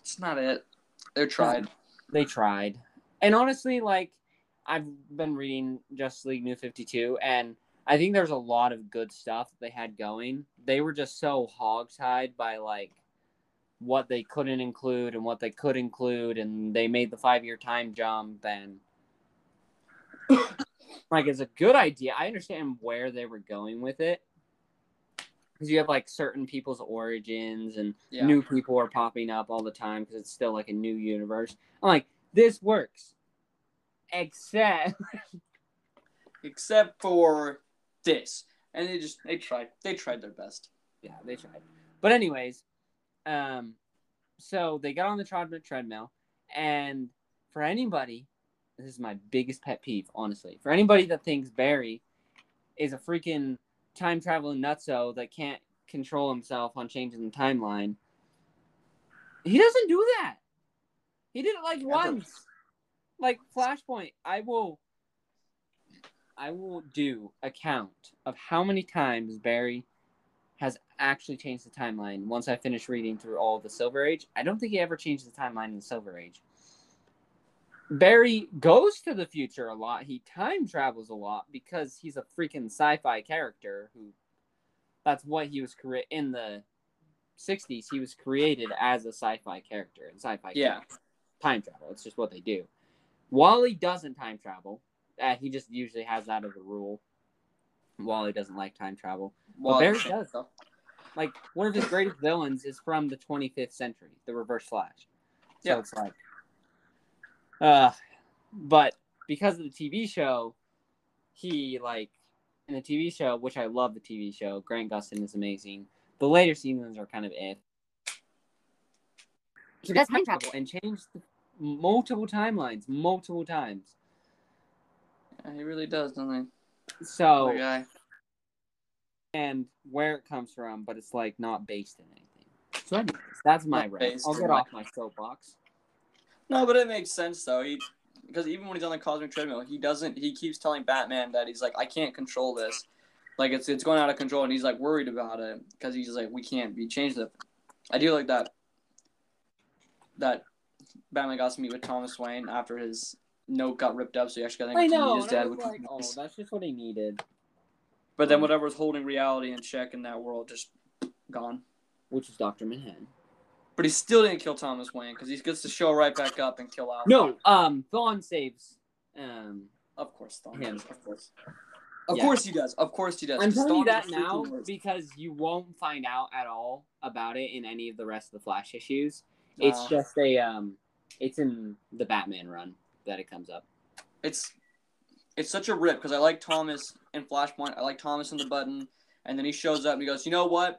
It's not it. They're tried. they tried. And honestly, like I've been reading Just League New 52 and I think there's a lot of good stuff that they had going. They were just so hogtied by like what they couldn't include and what they could include and they made the 5-year time jump and like it's a good idea. I understand where they were going with it. Cuz you have like certain people's origins and Yeah. new people are popping up all the time because it's still like a new universe. I'm like, this works. Except Except for this. And they just they tried. They tried their best. yeah, they tried. But anyways, um, so they got on the treadmill, treadmill, and for anybody, this is my biggest pet peeve, honestly. For anybody that thinks Barry is a freaking time traveling nutso that can't control himself on changing the timeline, he doesn't do that. He did it like Ever. once. Like Flashpoint, I will I will do a count of how many times Barry has actually changed the timeline once I finish reading through all of the Silver Age. I don't think he ever changed the timeline in the Silver Age. Barry goes to the future a lot. He time travels a lot because he's a freaking sci-fi character who that's what he was created in the 60s. He was created as a sci-fi character and sci-fi Yeah. characters time travel. It's just what they do. Wally doesn't time travel. Uh, he just usually has that as a rule. Wally doesn't like time travel. Well, Barry does. Though. Like one of his greatest villains is from the 25th century, the Reverse Flash. So Yeah. it's like, uh, but because of the TV show, he like in the TV show, which I love the TV show. Grant Gustin is amazing. The later seasons are kind of if He does time travel. and changed the multiple timelines, multiple times. Yeah, he really does, doesn't he? So and where it comes from, but it's like not based in anything. So anyways, that's my rant. I'll get off my soapbox. No, but it makes sense though. He because even when he's on the cosmic treadmill, he doesn't. He keeps telling Batman that he's like, I can't control this. Like it's it's going out of control, and he's like worried about it because he's like, we can't be changed. It. I do like that. That Batman got to meet with Thomas Wayne after his note got ripped up, so he actually got I know. his dad. Which like, oh, nice. that's just what he needed, But then whatever was holding reality in check in that world just gone. which is Doctor Manhattan. But he still didn't kill Thomas Wayne because he gets to show right back up and kill Alfred. No, um, Thawne saves. Um, Of course, Thawne Him. Of course. Of Yeah. course he does. Of course he does. I'm telling you that is the freaking now because you won't find out at all about it in any of the rest of the Flash issues. It's Uh, just a um, it's in the Batman run that it comes up. it's it's such a rip because I like Thomas in Flashpoint. I like Thomas in the button, and then he shows up and he goes, "You know what?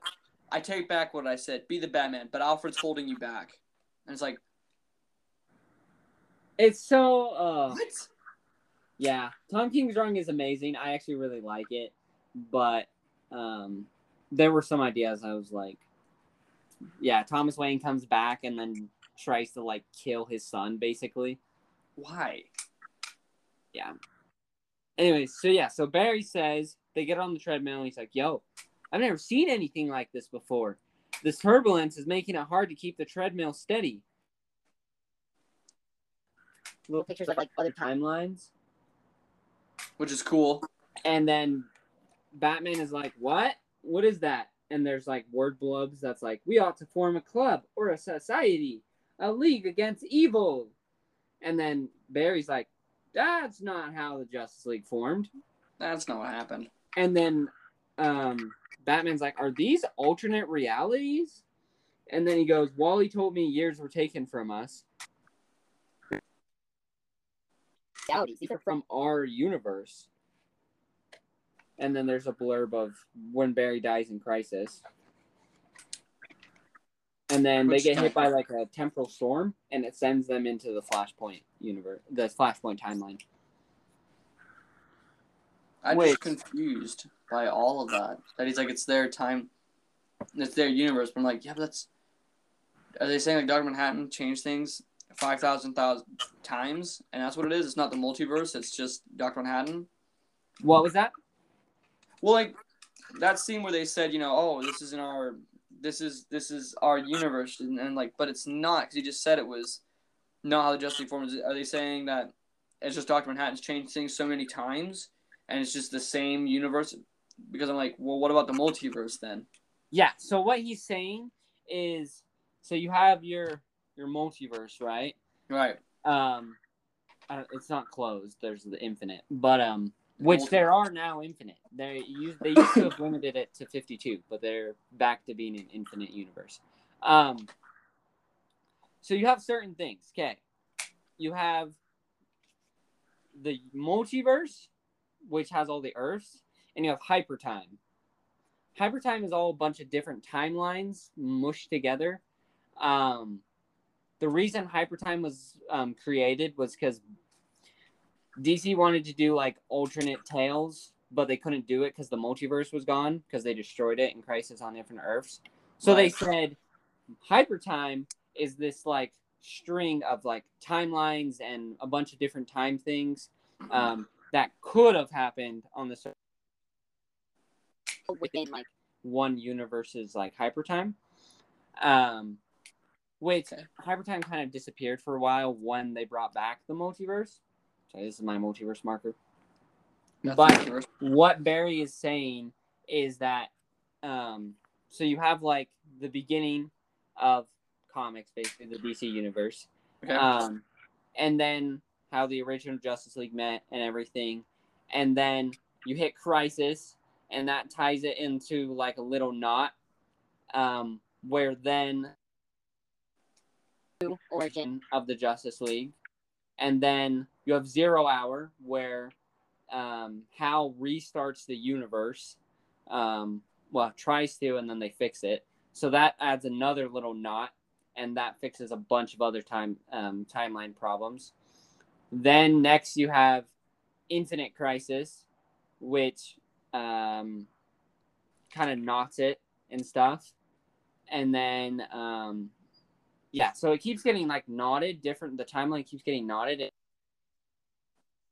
I take back what I said. Be the Batman, but Alfred's holding you back." And it's like, It's so uh, what? yeah. Tom King's run is amazing. I actually really like it, but um, there were some ideas I was like, yeah. Thomas Wayne comes back and then tries to like kill his son, basically. Why? Yeah. Anyways, so yeah, so Barry says they get on the treadmill and he's like, "Yo, I've never seen anything like this before. This turbulence is making it hard to keep the treadmill steady." Little Pictures of like other timelines, Which is cool. and then Batman is like, "What? What is that?" And there's like word blubs that's like, "We ought to form a club or a society, a league against evil." And then Barry's like, "That's not how the Justice League formed." That's not what happened. And then um, Batman's like, Are these alternate realities? And then he goes, Wally told me years were taken from us. Realities. These are from our universe. And then there's a blurb of when Barry dies in Crisis. And then Which they get hit by like a temporal storm, and it sends them into the Flashpoint universe, the Flashpoint timeline. I'm Wait. just confused by all of that. That he's like, it's their time, it's their universe. But I'm like, yeah, but that's. Are they saying like Doctor Manhattan changed things five thousand thousand times, and that's what it is? It's not the multiverse. It's just Doctor Manhattan. What was that? Well, like that scene where they said, you know, oh, this is in our, this is this is our universe, and, and like, but it's not because he just said it was not how the Justice League forms. Are they saying that it's just Doctor Manhattan's changed things so many times, and it's just the same universe? Because I'm like, well, what about the multiverse then? Yeah. So what he's saying is, so you have your your multiverse, right? Right. Um, it's not closed. There's the infinite, but um, which there are now infinite. They used they used to have limited it to 52, but they're back to being an infinite universe. Um, so you have certain things. Okay, you have the multiverse, which has all the Earths, and you have hypertime. Hypertime is all a bunch of different timelines mushed together. Um, the reason hypertime was um, created was because DC wanted to do like alternate tales, but they couldn't do it because the multiverse was gone because they destroyed it in Crisis on Infinite Earths. So they said hypertime is this like string of like timelines and a bunch of different time things um, that could have happened on the within like one universe's like hypertime. Um, which Okay. Hypertime kind of disappeared for a while when they brought back the multiverse. Sorry, this is my multiverse marker. Nothing But- controversial. what Barry is saying is that um so you have like the beginning of comics, basically the DC universe. okay. Um and then how the original Justice League met and everything. And then you hit Crisis and that ties it into like a little knot. Um where then Origin. of the Justice League. And then you have Zero Hour, where um, Hal restarts the universe. Um, well, tries to, and then they fix it. So that adds another little knot, and that fixes a bunch of other time um, timeline problems. Then next you have Infinite Crisis, which um, kind of knots it and stuff. And then um, yeah, so it keeps getting like knotted, different. The timeline keeps getting knotted.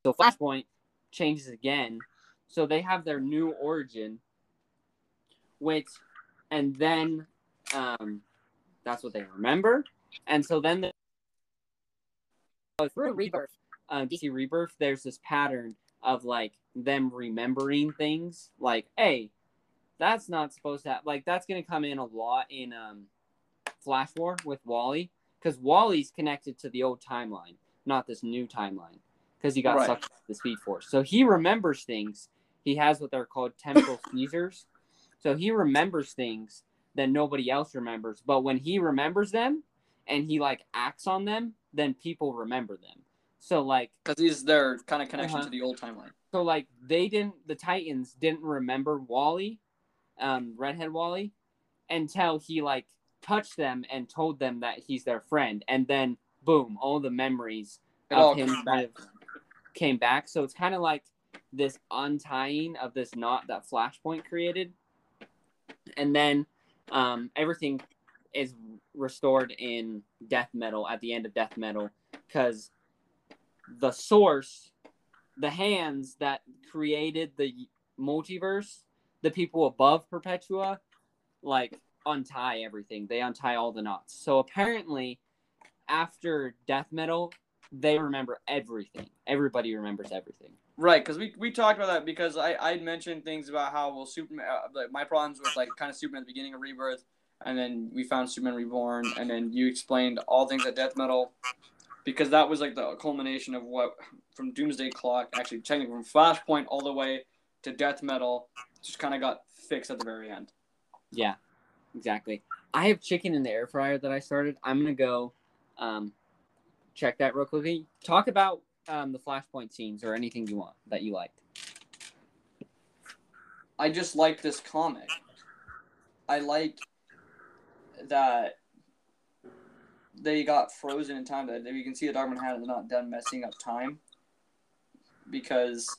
So Flashpoint changes again. So they have their new origin, which, and then, um, that's what they remember. And so then the Through Rebirth. uh, DC Rebirth, there's this pattern of like them remembering things. Like, hey, that's not supposed to have, like that's gonna come in a lot in um, Flash War with Wally because Wally's connected to the old timeline, not this new timeline, because he got Right. sucked into the Speed Force. So he remembers things. He has what they're called temporal seizures. So he remembers things that nobody else remembers. But when he remembers them and he like acts on them, then people remember them. So like Because he's they're kind of connection Uh-huh. to the old timeline. so like they didn't the Titans didn't remember Wally, um, redhead Wally, until he like touched them and told them that he's their friend, and then boom, all the memories It of him kind back. of came back. So it's kind of like this untying of this knot that Flashpoint created, and then um, everything is restored in Death Metal at the end of Death Metal because the source, the hands that created the multiverse, the people above Perpetua, like untie everything. They untie all the knots. So apparently, after Death Metal, they remember everything. Everybody remembers everything. Right, because we, we talked about that because I I mentioned things about how well Superman uh, like my problems with like kind of Superman at the beginning of Rebirth, and then we found Superman Reborn, and then you explained all things at Death Metal, because that was like the culmination of what from Doomsday Clock actually technically from Flashpoint all the way to Death Metal, just kind of got fixed at the very end. Yeah, exactly. I have chicken in the air fryer that I started. I'm gonna go um, check that real quickly. Talk about um, the Flashpoint scenes or anything you want that you liked. I just like this comic. I like that they got frozen in time. That you can see the Dark they're not done messing up time because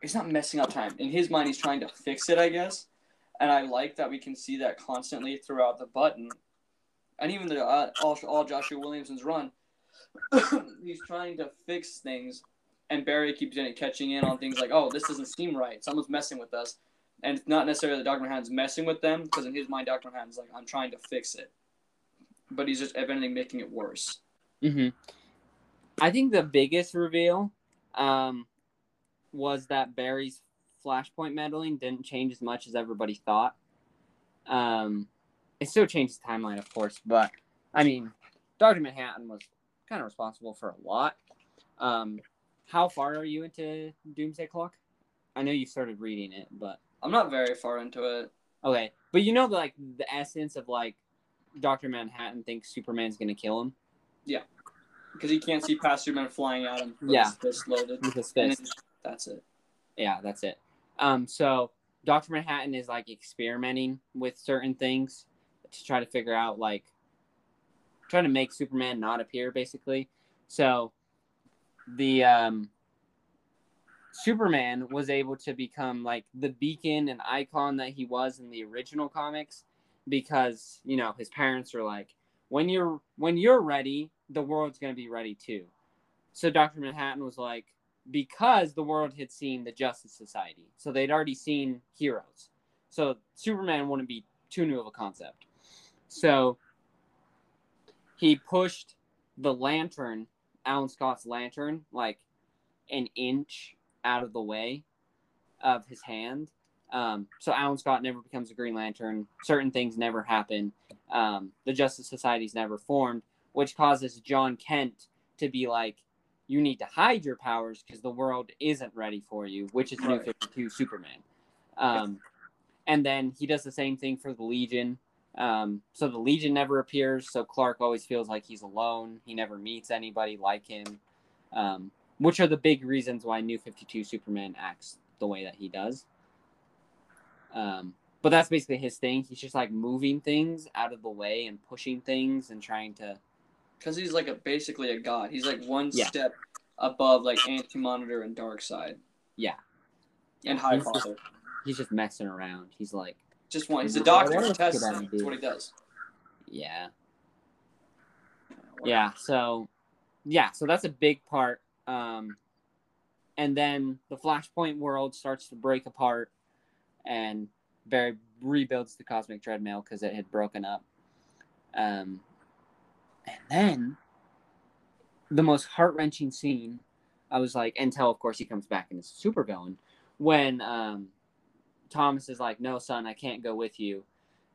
he's not messing up time. In his mind, he's trying to fix it, I guess. And I like that we can see that constantly throughout the button, and even the uh, all, all Joshua Williamson's run. he's trying to fix things, and Barry keeps getting catching in on things like, "Oh, this doesn't seem right. Someone's messing with us." And it's not necessarily that Dr. Manhattan's messing with them, because in his mind, Dr. Manhattan's like, I'm trying to fix it. But he's just, anything, making it worse. Mm-hmm. I think the biggest reveal um, was that Barry's Flashpoint meddling didn't change as much as everybody thought. Um, it still changed the timeline, of course, but I mean, Doctor Manhattan was kind of responsible for a lot. Um, how far are you into Doomsday Clock? I know you started reading it, but I'm not very far into it. okay. But you know, like the essence of like Doctor Manhattan thinks Superman's gonna kill him Yeah, Because he can't see past Superman flying at him with Yeah. his fist loaded. with his fist. then that's it. yeah that's it um so dr manhattan is like experimenting with certain things to try to figure out like trying to make superman not appear basically. So the um superman was able to become like the beacon and icon that he was in the original comics because you know his parents were like when you're when you're ready the world's going to be ready too. So dr manhattan was like because the world had seen the Justice Society. So they'd already seen heroes. So Superman wouldn't be too new of a concept. So he pushed the lantern, Alan Scott's lantern, like an inch out of the way of his hand. Um, so Alan Scott never becomes a Green Lantern. Certain things never happen. Um, the Justice Society's never formed, which causes John Kent to be like, "You need to hide your powers because the world isn't ready for you," which is New Fifty Two Superman. Um, and then he does the same thing for the Legion. Um, so the Legion never appears. So Clark always feels like he's alone. He never meets anybody like him, um, which are the big reasons why New Fifty Two Superman acts the way that he does. Um, but that's basically his thing. He's just like moving things out of the way and pushing things and trying to. Because he's like a basically a god. He's like one Yeah. step above like Anti Monitor and Darkseid. Yeah. And High He's just- He's just messing around. He's like, Just one. He's a doctor. He tests could I things. do? That's what he does. yeah, yeah. So, yeah. So that's a big part. Um, and then the Flashpoint world starts to break apart, and Barry rebuilds the cosmic treadmill because it had broken up. Um, and then the most heart wrenching scene, I was like, until of course he comes back and is a supervillain. When um, Thomas is like, "No, son, I can't go with you."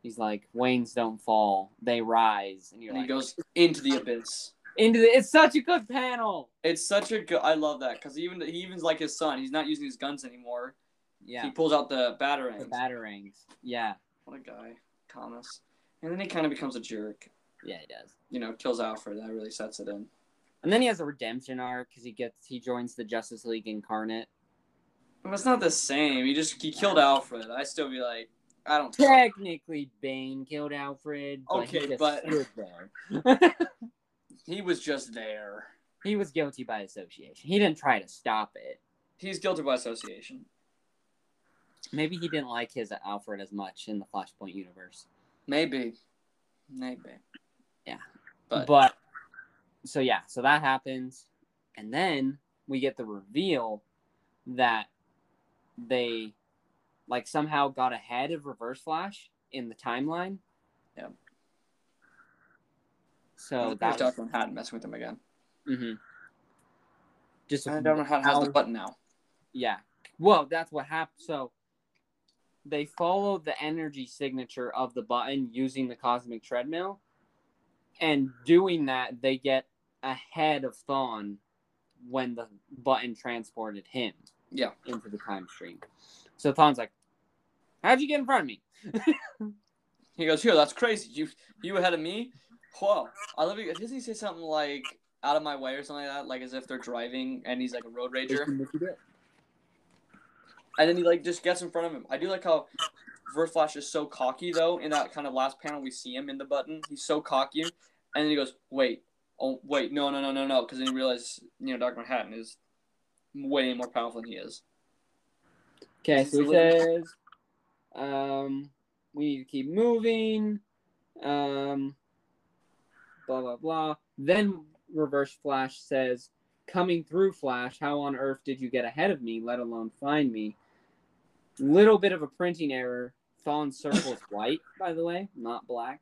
He's like, "Waynes don't fall; they rise." And you're And he goes into the abyss. "Into the." It's such a good panel. It's such a good. I love that because even he even's like his son. He's not using his guns anymore. Yeah, He pulls out the the batarangs. batarangs. Yeah, what a guy, Thomas. And then he kind of becomes a jerk. Yeah, he does. You know, kills Alfred. That really sets it in. And then he has a redemption arc because he gets he joins the Justice League Incarnate. But it's not the same. He just he killed Alfred. I still be like, I don't. Technically, Bane killed Alfred. But Okay, he just but-. He was just there. he was guilty by association. He didn't try to stop it. He's guilty by association. Maybe he didn't like his Alfred as much in the Flashpoint universe. Maybe. Maybe. Yeah. But, but so yeah, so that happens, and then we get the reveal that they like somehow got ahead of Reverse Flash in the timeline. Yeah. So that's that was, Doctor Manhattan messing with him again. Mm hmm just And Doctor Manhattan has how- the button now. yeah. Well, that's what happened. So they followed the energy signature of the button using the cosmic treadmill. And doing that, they get ahead of Thawne when the button transported him Yeah. into the time stream. So Thawne's like, How'd you get in front of me? He goes, here, that's crazy. You you ahead of me? Whoa. I love it. Does he say something like out of my way or something like that? Like as if they're driving and he's like a road rager. And then he like just gets in front of him. I do like how Reverse Flash is so cocky though. In that kind of last panel, we see him in the button. He's so cocky, and then he goes, "Wait, oh wait, no, no, no, no, no," because then he realizes you know Doctor Manhattan is way more powerful than he is. Okay, so he says, um, we need to keep moving. Um, blah blah blah. Then Reverse Flash says, "Coming through, Flash. How on earth did you get ahead of me? Let alone find me?" Little bit of a printing error. Thawne circles white, by the way, not black.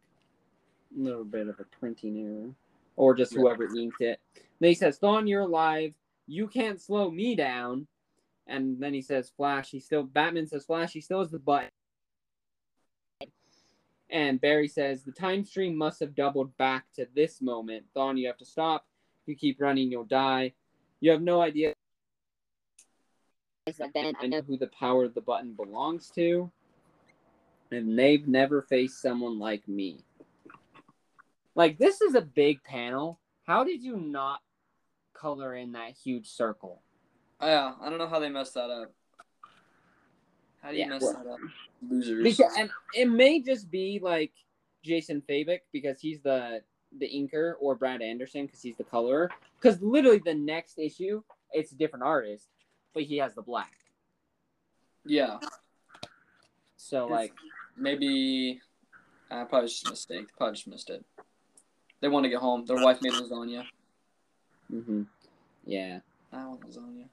Little bit of a printing error, or just whoever inked it. Then he says, "Thawne, you're alive. You can't slow me down." And then he says, "Flash." He still Batman says, "Flash." He still has the button. And Barry says, "The time stream must have doubled back to this moment. Thawne, you have to stop. If you keep running, you'll die. You have no idea It's like, Ben, I I know know who the power of the button belongs to, and they've never faced someone like me. Like this is a big panel. How did you not color in that huge circle? Oh, yeah, I don't know how they messed that up. How do you Yeah, mess well- that up, losers? Because and it may just be like Jason Fabok because he's the the inker or Brad Anderson because he's the colorer. Because literally the next issue, it's a different artist, but he has the black. yeah, So like maybe. Uh, probably just a mistake. Probably just missed it. They want to get home. Their wife made lasagna. hmm yeah. I want lasagna.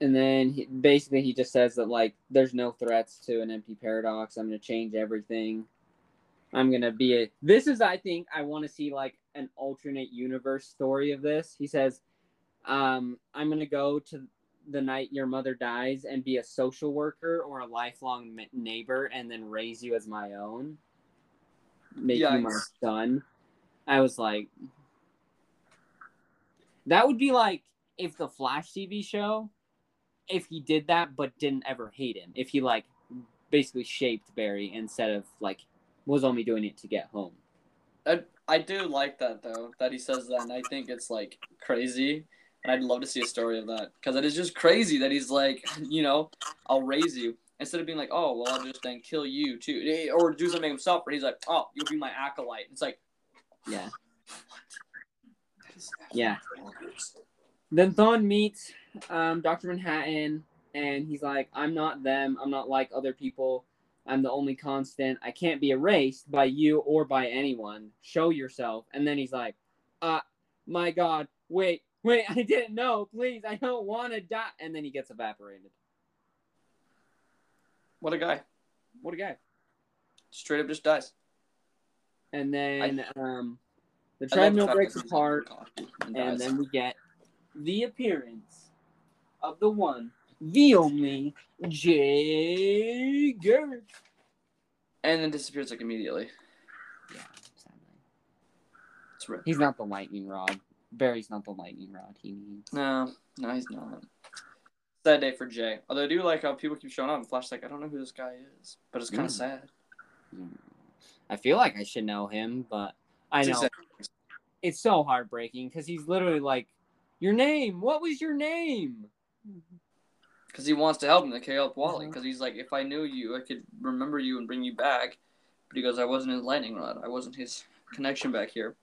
and then he, basically he just says that like there's no threats to an empty paradox i'm going to change everything i'm going to be a this is i think i want to see like an alternate universe story of this. He says, um, "I'm gonna go to the night your mother dies and be a social worker or a lifelong neighbor, and then raise you as my own, make you my son." I was like, that would be like if the Flash TV show, if he did that but didn't ever hate him, if he like basically shaped Barry instead of like was only doing it to get home. I, I do like that though that he says that, and I think it's like crazy, and I'd love to see a story of that because it is just crazy that he's like, you know, I'll raise you instead of being like, oh well, I'll just then kill you too, Eh, or do something himself, where he's like, oh, you'll be my acolyte. It's like, Yeah. Yeah. Then Thawne meets um, Dr. Manhattan, and he's like, I'm not them. I'm not like other people. I'm the only constant. I can't be erased by you or by anyone. Show yourself. And then he's like, uh, my God, wait, wait, I didn't know. Please, I don't want to die. And then he gets evaporated. What a guy! What a guy. Straight up just dies. And then um, the I love the treadmill breaks apart. and and then we get the appearance of the one, the only Jay Garrick. and then disappears like immediately. Yeah, sadly. It's. He's not the lightning rod. Barry's not the lightning rod he needs. No, no, he's not. Sad day for Jay. Although I do like how people keep showing up and Flash like, I don't know who this guy is, but it's kind of Mm. sad. Mm. I feel like I should know him, but I It's know sad. it's so heartbreaking because he's literally like, "Your name? What was your name?" because he wants to help him, like he helped Wally. Because he's like, if I knew you, I could remember you and bring you back. But he goes, I wasn't his lightning rod. I wasn't his connection back here.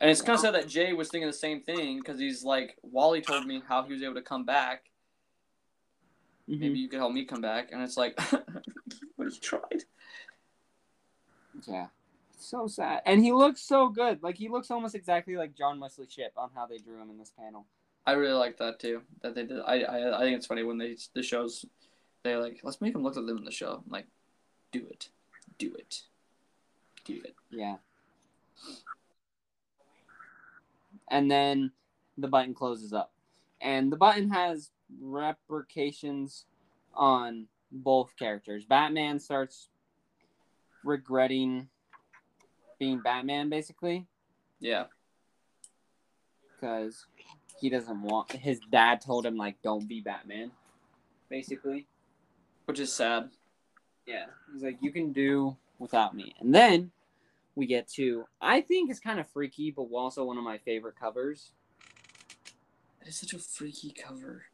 And it's kind of sad that Jay was thinking the same thing because he's like, Wally told me how he was able to come back. Mhm. Maybe you could help me come back. And it's like, but he tried. Yeah. So sad. And he looks so good. Like he looks almost exactly like John Wesley Shipp on how they drew him in this panel. I really like that too. That they did. I, I I think it's funny when they the shows, they're like, let's make him look like them in the show. I'm like, do it, do it, do it. Yeah. And then the button closes up. And the button has replications on both characters. Batman starts regretting being Batman basically Yeah. because he doesn't want his dad told him like don't be Batman basically. Which is sad. Yeah. He's like, you can do without me. And then we get to, I think it's kind of freaky, but also one of my favorite covers. It is such a freaky cover.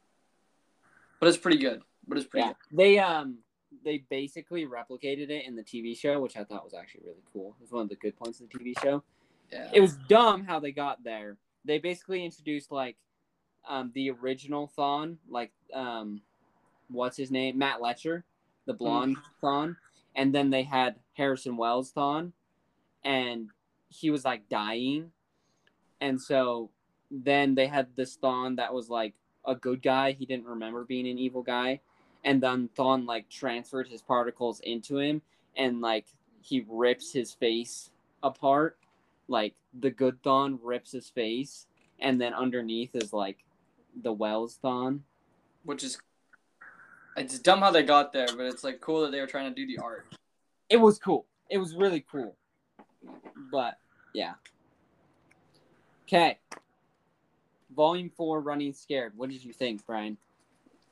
But it's pretty good. But it's pretty Yeah. They, um, they basically replicated it in the TV show, which I thought was actually really cool. It was one of the good points of the TV show. Yeah. It was dumb how they got there. They basically introduced, like, um, the original Thawne, like, um, what's his name? Matt Letscher, the blonde Thawne. And then they had Harrison Wells Thawne. And he was like dying. And so then they had this Thawne that was like a good guy. He didn't remember being an evil guy. And then Thawne like transferred his particles into him and like he rips his face apart. Like the good Thawne rips his face and then underneath is like the Wells Thawne. Which is. It's dumb how they got there, but it's like cool that they were trying to do the art. it was cool. It was really cool but yeah okay volume four running scared what did you think Bryan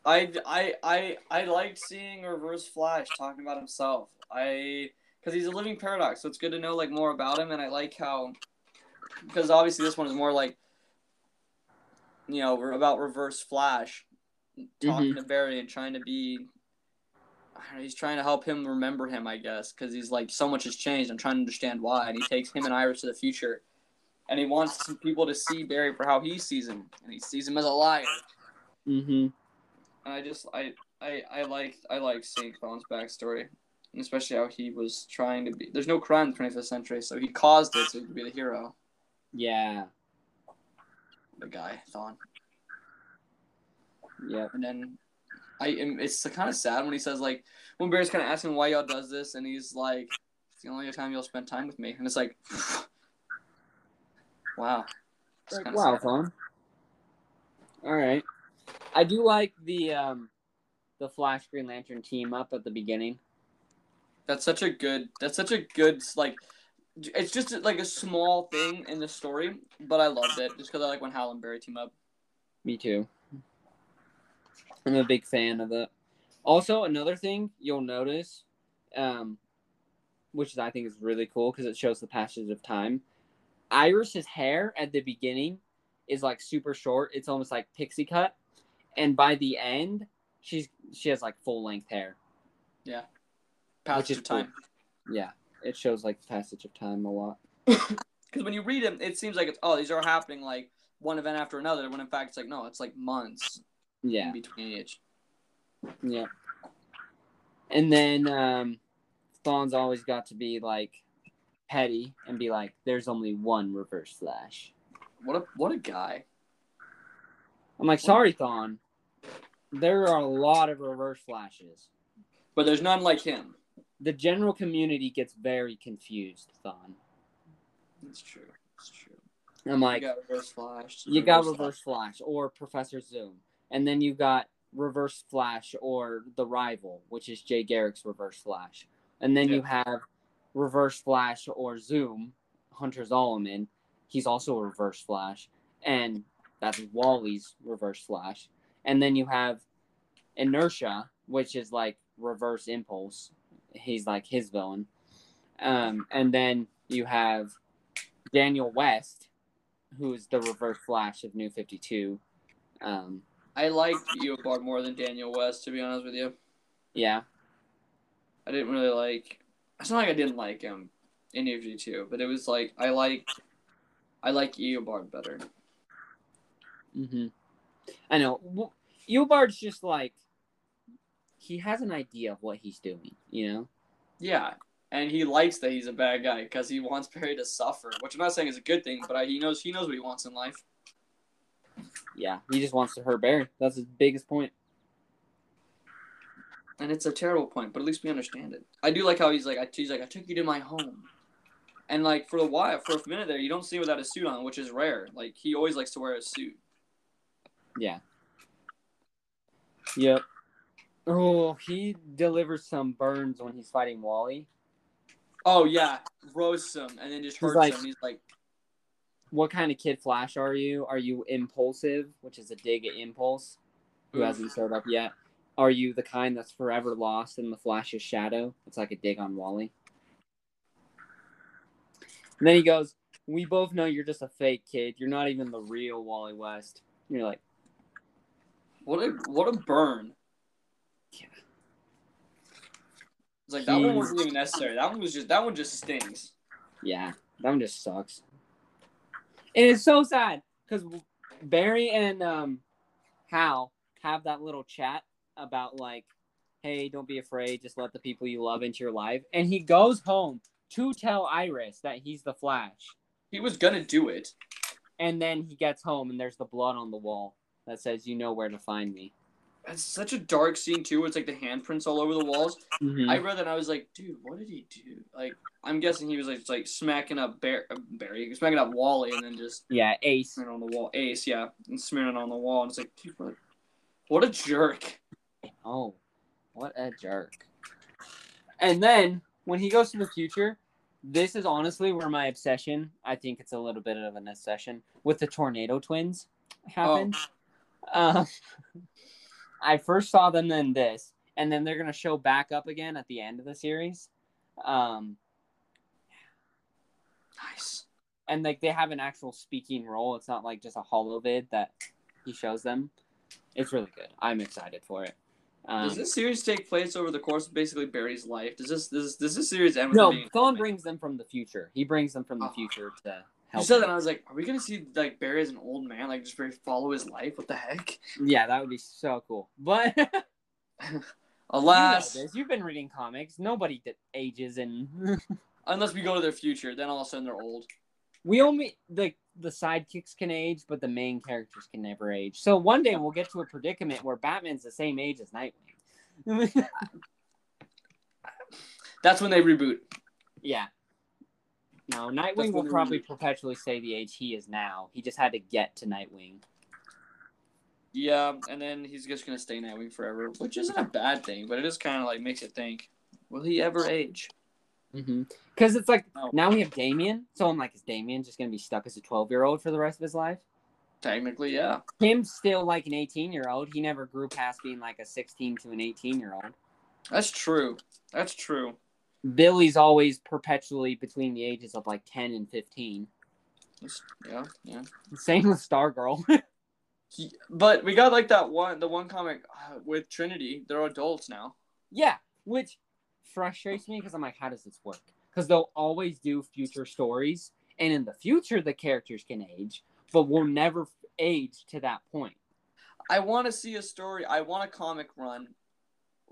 I, I, I, I liked seeing Reverse Flash talking about himself. I because he's a living paradox, so it's good to know like more about him. And I like how because obviously this one is more like you know about Reverse Flash talking mm-hmm. to Barry and trying to be. I don't know, He's trying to help him remember him, I guess, because he's like so much has changed. I'm trying to understand why, and he takes him and Iris to the future, and he wants some people to see Barry for how he sees him, and he sees him as a liar. mm-hmm And I just I I I like I like seeing Thawne's backstory, and especially how he was trying to be. There's no crime in the 25th century, so he caused it so he could be the hero. yeah The guy Thawne, Yeah. and then I am. It's kind of sad when he says like when Barry's kind of asking why y'all does this, and he's like, "It's the only time you'll spend time with me," and it's like, Wow. It's Like, wow, sad. fun. All right. I do like the um the Flash Green Lantern team up at the beginning. That's such a good. That's such a good like. It's just like a small thing in the story, but I loved it just because I like when Hal and Barry team up. Me too. I'm a big fan of it. Also, another thing you'll notice, um, which I think is really cool because it shows the passage of time. Iris's hair at the beginning is like super short. It's almost like pixie cut, and by the end, she's she has like full length hair. Yeah, passage of time. Yeah, it shows like the passage of time a lot. Because when you read it, it seems like it's oh these are happening like one event after another. When in fact it's like no, it's like months Yeah. between each. Yeah. And then um Thawne's always got to be like petty and be like, there's only one reverse flash. What a what a guy. I'm like, sorry, Thawne. There are a lot of reverse flashes. But there's none like him. The general community gets very confused, Thawne. It's true. It's true. I'm like, you got reverse flash. you got reverse flash or Professor Zoom. And then you got reverse flash or the rival, which is Jay Garrick's reverse flash. And then you have reverse flash or Zoom, Hunter Zolomon. He's also a reverse flash. And that's Wally's reverse flash. And then you have Inertia, which is like reverse impulse. He's like his villain. Um, and then you have Daniel West, who's the reverse flash of New 52. Um, I liked Eobard more than Daniel West, to be honest with you. yeah. I didn't really like. It's not like I didn't like him in UFG two, but it was like I like, I like Eobard better. Mm hmm I know. Eobard's just like, he has an idea of what he's doing, you know? Yeah, and he likes that he's a bad guy because he wants Barry to suffer, which I'm not saying is a good thing, but I, he knows he knows what he wants in life. Yeah, he just wants to hurt Barry. That's his biggest point. And it's a terrible point, but at least we understand it. I do like how he's like, I, he's like, I took you to my home, and like for a while, for a minute there, you don't see him without a suit on, which is rare. Like he always likes to wear a suit. Yeah. Yep. Oh, he delivers some burns when he's fighting Wally. Oh yeah, roasts him and then just hurts like- him. He's like, What kind of kid Flash are you? Are you impulsive, which is a dig at Impulse, who Oof. hasn't showed up yet? Are you the kind that's forever lost in the Flash's shadow? It's like a dig on Wally. And then he goes, We both know you're just a fake kid. You're not even the real Wally West. And you're like, what a what a burn. Yeah. It's like that one wasn't even necessary. That one was just that one just stings. Yeah, that one just sucks. And it's so sad because Barry and um, Hal have that little chat about like, hey, don't be afraid, just let the people you love into your life. And he goes home to tell Iris that he's the Flash. He was gonna do it. And then he gets home and there's the blood on the wall that says, you know where to find me. It's such a dark scene too. Where it's like the handprints all over the walls. Mhm. I read that and I was like, dude, what did he do? Like, I'm guessing he was like, just, like smacking up Bar- uh, Barry, smacking up Wally, and then just yeah, Ace. on the wall. Ace, yeah, and smearing it on the wall. And it's like, dude, what? What a jerk. Oh, what a jerk. And then when he goes to the future, this is honestly where my obsession, I think it's a little bit of an obsession, with the tornado twins happened. Uh, I first saw them in this, and then they're going to show back up again at the end of the series. Um, Nice. and like they have an actual speaking role. It's not like just a hollow vid that he shows them. It's really good. I'm excited for it. Um, Does this series take place over the course of basically Barry's life? Does this does, does this series end with No? Thawne brings them from the future. He brings them from the Oh. future to You said that, I was like, are we gonna see like Barry as an old man, like just very follow his life? What the heck? Yeah, that would be so cool. But you Alas, know. You've been reading comics. Nobody that ages, and unless we go to their future, then all of a sudden they're old. we only like the sidekicks can age, but the main characters can never age. So one day we'll get to a predicament where Batman's the same age as Nightwing. That's when they reboot. yeah, No, Nightwing will probably perpetually stay the age he is now. He just had to get to Nightwing. Yeah, and then he's just gonna stay Nightwing forever, which isn't a bad thing, but it is kind of like makes you think, will he ever age? Mm-hmm. Because it's like No. now we have Damian, so I'm like, is Damian just gonna be stuck as a 12 year old for the rest of his life? Technically, yeah. Tim's still like an 18 year old. He never grew past being like a 16 to an 18 year old. That's true. That's true. Billy's always perpetually between the ages of like 10 and 15. Yeah, yeah. Same with Stargirl. He, but we got like that one, the one comic uh, with Trinity. They're adults now. yeah, which frustrates me because I'm like, how does this work? Because they'll always do future stories, and in the future, the characters can age, but we'll never age to that point. I want to see a story. I want a comic run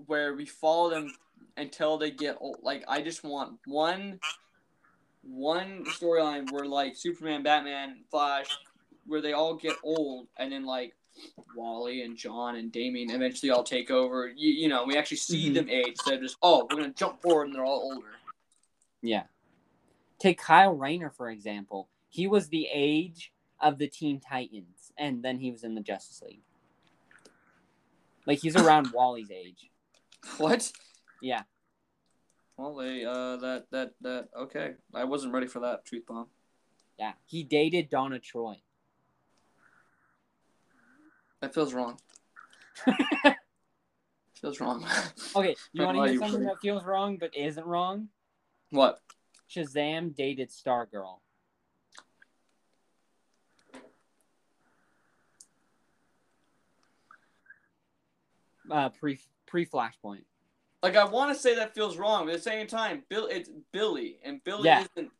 where we follow them until they get old. Like I just want one, one storyline where like Superman, Batman, Flash, where they all get old, and then like Wally and John and Damian eventually all take over. You, you know, we actually see Mhm. them age instead of just oh we're gonna jump forward and they're all older. Yeah. Take Kyle Rayner, for example. He was the age of the Teen Titans, and then he was in the Justice League. Like, he's around Wally's age. What? Yeah. Well, they uh that that that okay. I wasn't ready for that truth bomb. Yeah. He dated Donna Troy. That feels wrong. feels wrong. Okay, you want to hear something that feels wrong but isn't wrong? what? Shazam dated Stargirl. Uh, pre pre Flashpoint. Like I want to say that feels wrong, but at the same time, Bill, it's Billy, and Billy Yeah. isn't.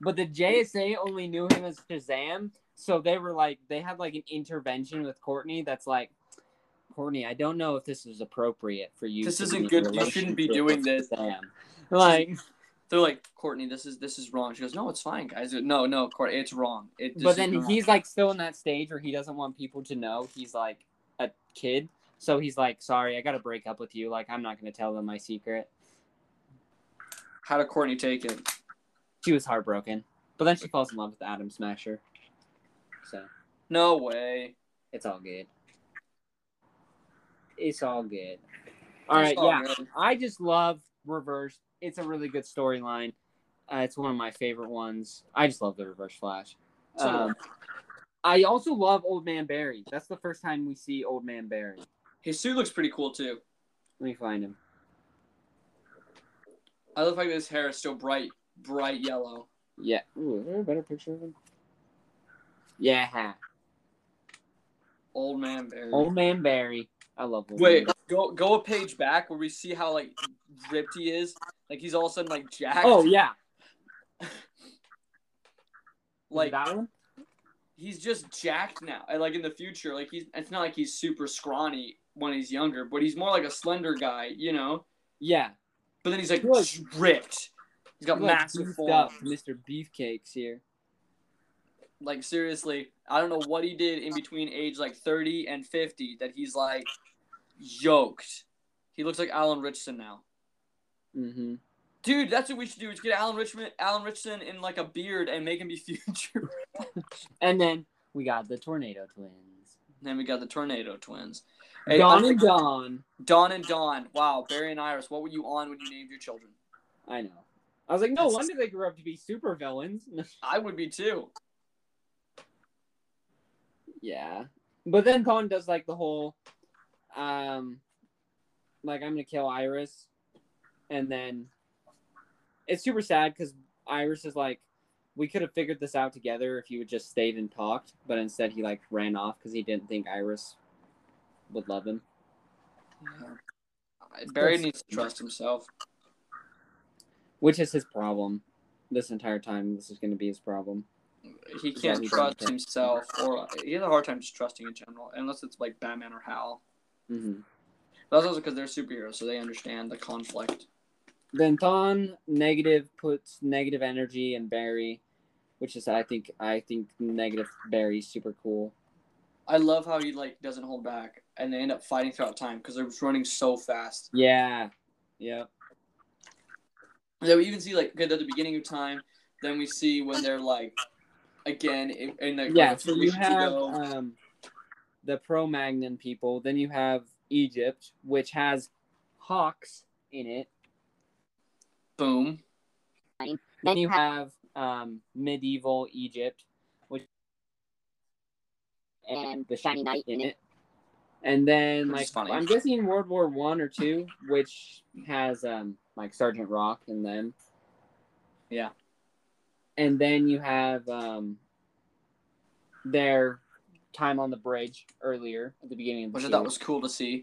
But the JSA only knew him as Shazam, so they were like they had like an intervention with Courtney that's like Courtney, I don't know if this is appropriate for you. This isn't good. You shouldn't be doing this. Shazam. Like They're like Courtney, this is this is wrong. She goes, no, it's fine, guys. No, no, Courtney, it's wrong. It, but then wrong." he's like still in that stage where he doesn't want people to know he's like a kid. So he's like, sorry, I gotta break up with you. Like I'm not gonna tell them my secret. How did Courtney take it? She was heartbroken. But then she falls in love with Atom Smasher. So No way. it's all good. It's all good. All It's right, all yeah. good. I just love Reverse. It's a really good storyline. Uh, it's one of my favorite ones. I just love the Reverse Flash. Um, I also love Old Man Barry. That's the first time we see Old Man Barry. His suit looks pretty cool too. Let me find him. I love like his hair is still bright, bright yellow. Yeah. Ooh, is there a better picture of him? Yeah. Old man Barry. Old Man Barry. I love Old Wait, Man go go a page back where we see how like ripped he is. Like he's all of a sudden like jacked. Oh yeah. like that one. he's just jacked now. And like in the future, like he's it's not like he's super scrawny when he's younger, but he's more like a slender guy, you know. Yeah. But then he's like He ripped. He's got He, massive form. Mr. Beefcakes here. Like seriously, I don't know what he did in between age like thirty and fifty that he's like yoked. He looks like Alan Richardson now. Mm-hmm. Dude, that's what we should do. Is get Alan Richmond, Alan Richardson in like a beard and make him be future. And then we got the Tornado Twins. then we got the Tornado Twins. Hey, Don and Dawn. Don and Dawn. Wow, Barry and Iris. What were you on when you named your children? I know. I was like, no That's- wonder they grew up to be super villains. I would be too. yeah. But then Don does like the whole um like I'm gonna kill Iris and then it's super sad because Iris is like we could have figured this out together if you had just stayed and talked, but instead he like ran off because he didn't think Iris would love him. Barry Yes. needs to trust himself. Which is his problem. This entire time, this is going to be his problem. He can't trust himself, or he has a hard time just trusting in general, unless it's like Batman or Hal. hmm That's also because they're superheroes, so they understand the conflict. Then Thawne negative puts negative energy in Barry, which is I think I think negative Barry's super cool. I love how he like doesn't hold back, and they end up fighting throughout time because they're running so fast. Yeah, yeah. And then we even see like okay, at the beginning of time. Then we see when they're like again in, in the Yeah, so you have um, the Cro-Magnon people. Then you have Egypt, which has hawks in it. boom. Then you have um, medieval Egypt, which and the shiny knight in it. And then, like, funny. I'm guessing World War One or two, which has um, like Sergeant Rock and them. Yeah. And then you have um, their time on the bridge earlier at the beginning of the Which I thought was cool to see.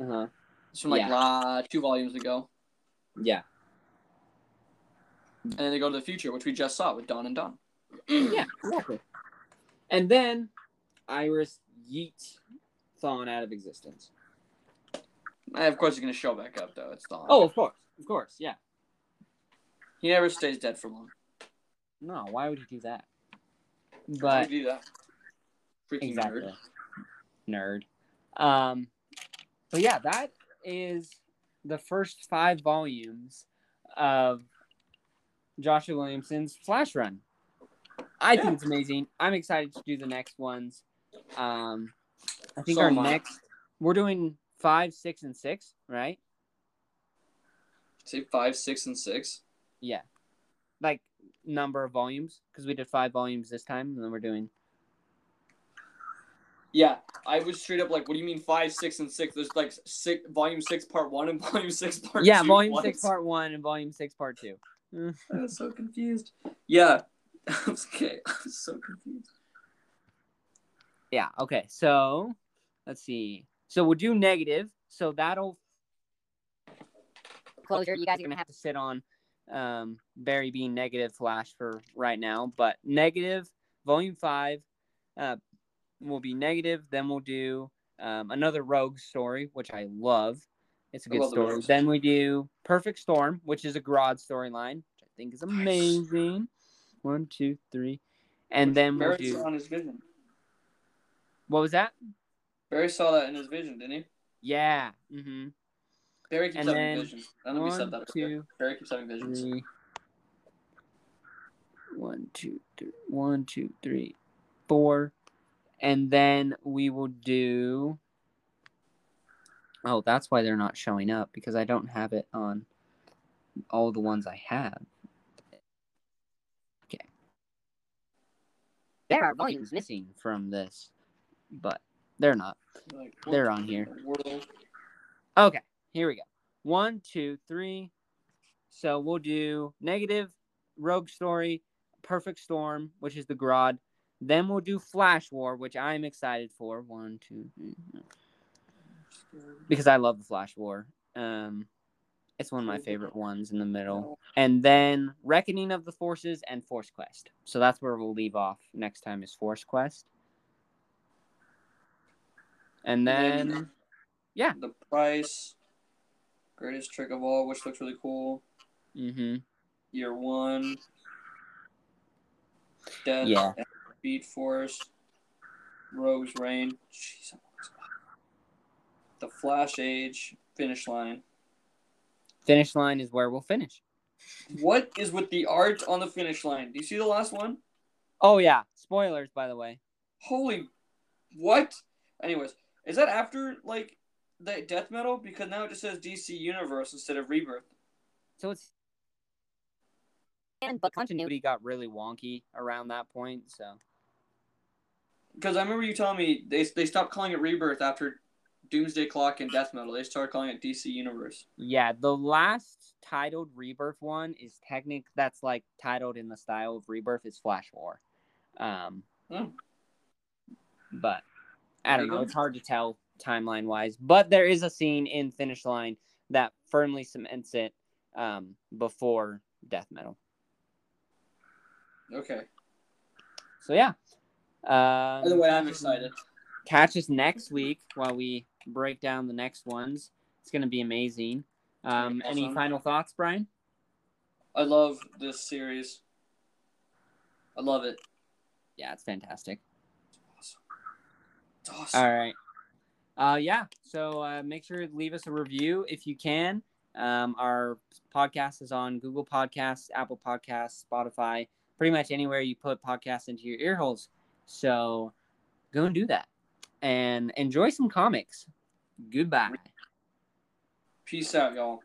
uh-huh. It's from like Yeah. la two volumes ago. Yeah. And then they go to the future, which we just saw with Don and Dawn. yeah, exactly. And then Iris yeet Thawne out of existence. And of course, he's gonna show back up though. It's Thawne. Oh, of course, of course, yeah. he never stays dead for long. No, why would he do that? But he do that? Freaking exactly, nerd. nerd. Um, but yeah, that is the first five volumes of Joshua Williamson's Flash Run. I Yeah. think it's amazing. I'm excited to do the next ones. Um, I think So our am I. next we're doing five, six, and six, right? Say five, six, and six. Yeah, like number of volumes because we did five volumes this time, and then we're doing Yeah, I was straight up like, "What do you mean five, six, and six? There's like six, volume six, part one, and volume six, part yeah, two. volume What? six, part one, and volume six, part two. I was so confused. Yeah, I was okay. I was so confused. Yeah. Okay. So let's see. So we'll do negative. So that'll Closure. You guys are gonna gonna have to sit on um, Barry being negative Flash for right now, but negative volume five uh, will be negative. Then we'll do um, another Rogue story, which I love. It's a good love the story. Then we do Perfect Storm, which is a Grodd storyline, which I think is amazing. One, two, three, and then we'll Barry do in his vision. What was that? Barry saw that in his vision, didn't he? Yeah. Mm-hmm. Barry keeps And having visions. I don't know if we one, said that. two, Barry keeps having visions. three. One, two, three. One, two, three, four. And then we will do. Oh, that's why they're not showing up because I don't have it on all the ones I have. Okay. There are volumes missing from this, but they're not. Like, They're on here. world? Okay, here we go. One, two, three. So we'll do negative, rogue story, perfect storm, which is the Grodd. Then we'll do Flash War, which I'm excited for. One, two, three. Because I love the Flash War. Um, it's one of my favorite ones in the middle. And then Reckoning of the Forces and Force Quest. So that's where we'll leave off next time is Force Quest. And then- then yeah. The price, greatest trick of all, which looks really cool. mm-hmm. Year one, Death, Yeah. Speed Force, Rogue's Reign, Jeez, the Flash Age, Finish Line. Finish line is where we'll finish. What is with the art on the finish line? Do you see the last one? Oh yeah, spoilers by the way. Holy, what? Anyways, is that after like the death metal? Because now it just says DC Universe instead of Rebirth. So it's and but continuity. continuity got really wonky around that point. So Because I remember you telling me they they stopped calling it Rebirth after Doomsday Clock and Death Metal. They started calling it DC Universe. yeah, the last titled Rebirth one is technic. That's like titled in the style of Rebirth is Flash War. Um, Hmm. but I don't know. It's hard to tell timeline wise. But there is a scene in Finish Line that firmly cements it um, before Death Metal. Okay. So yeah. Um, Either way, I'm excited. catch us next week while we break down the next ones. It's going to be amazing. Um, any final thoughts, Bryan? I love this series. I love it. Yeah, it's fantastic. Awesome. All right. Uh, yeah. So uh, make sure to leave us a review if you can. Um, our podcast is on Google Podcasts, Apple Podcasts, Spotify, pretty much anywhere you put podcasts into your ear holes. So go and do that and enjoy some comics. Goodbye. Peace out, y'all.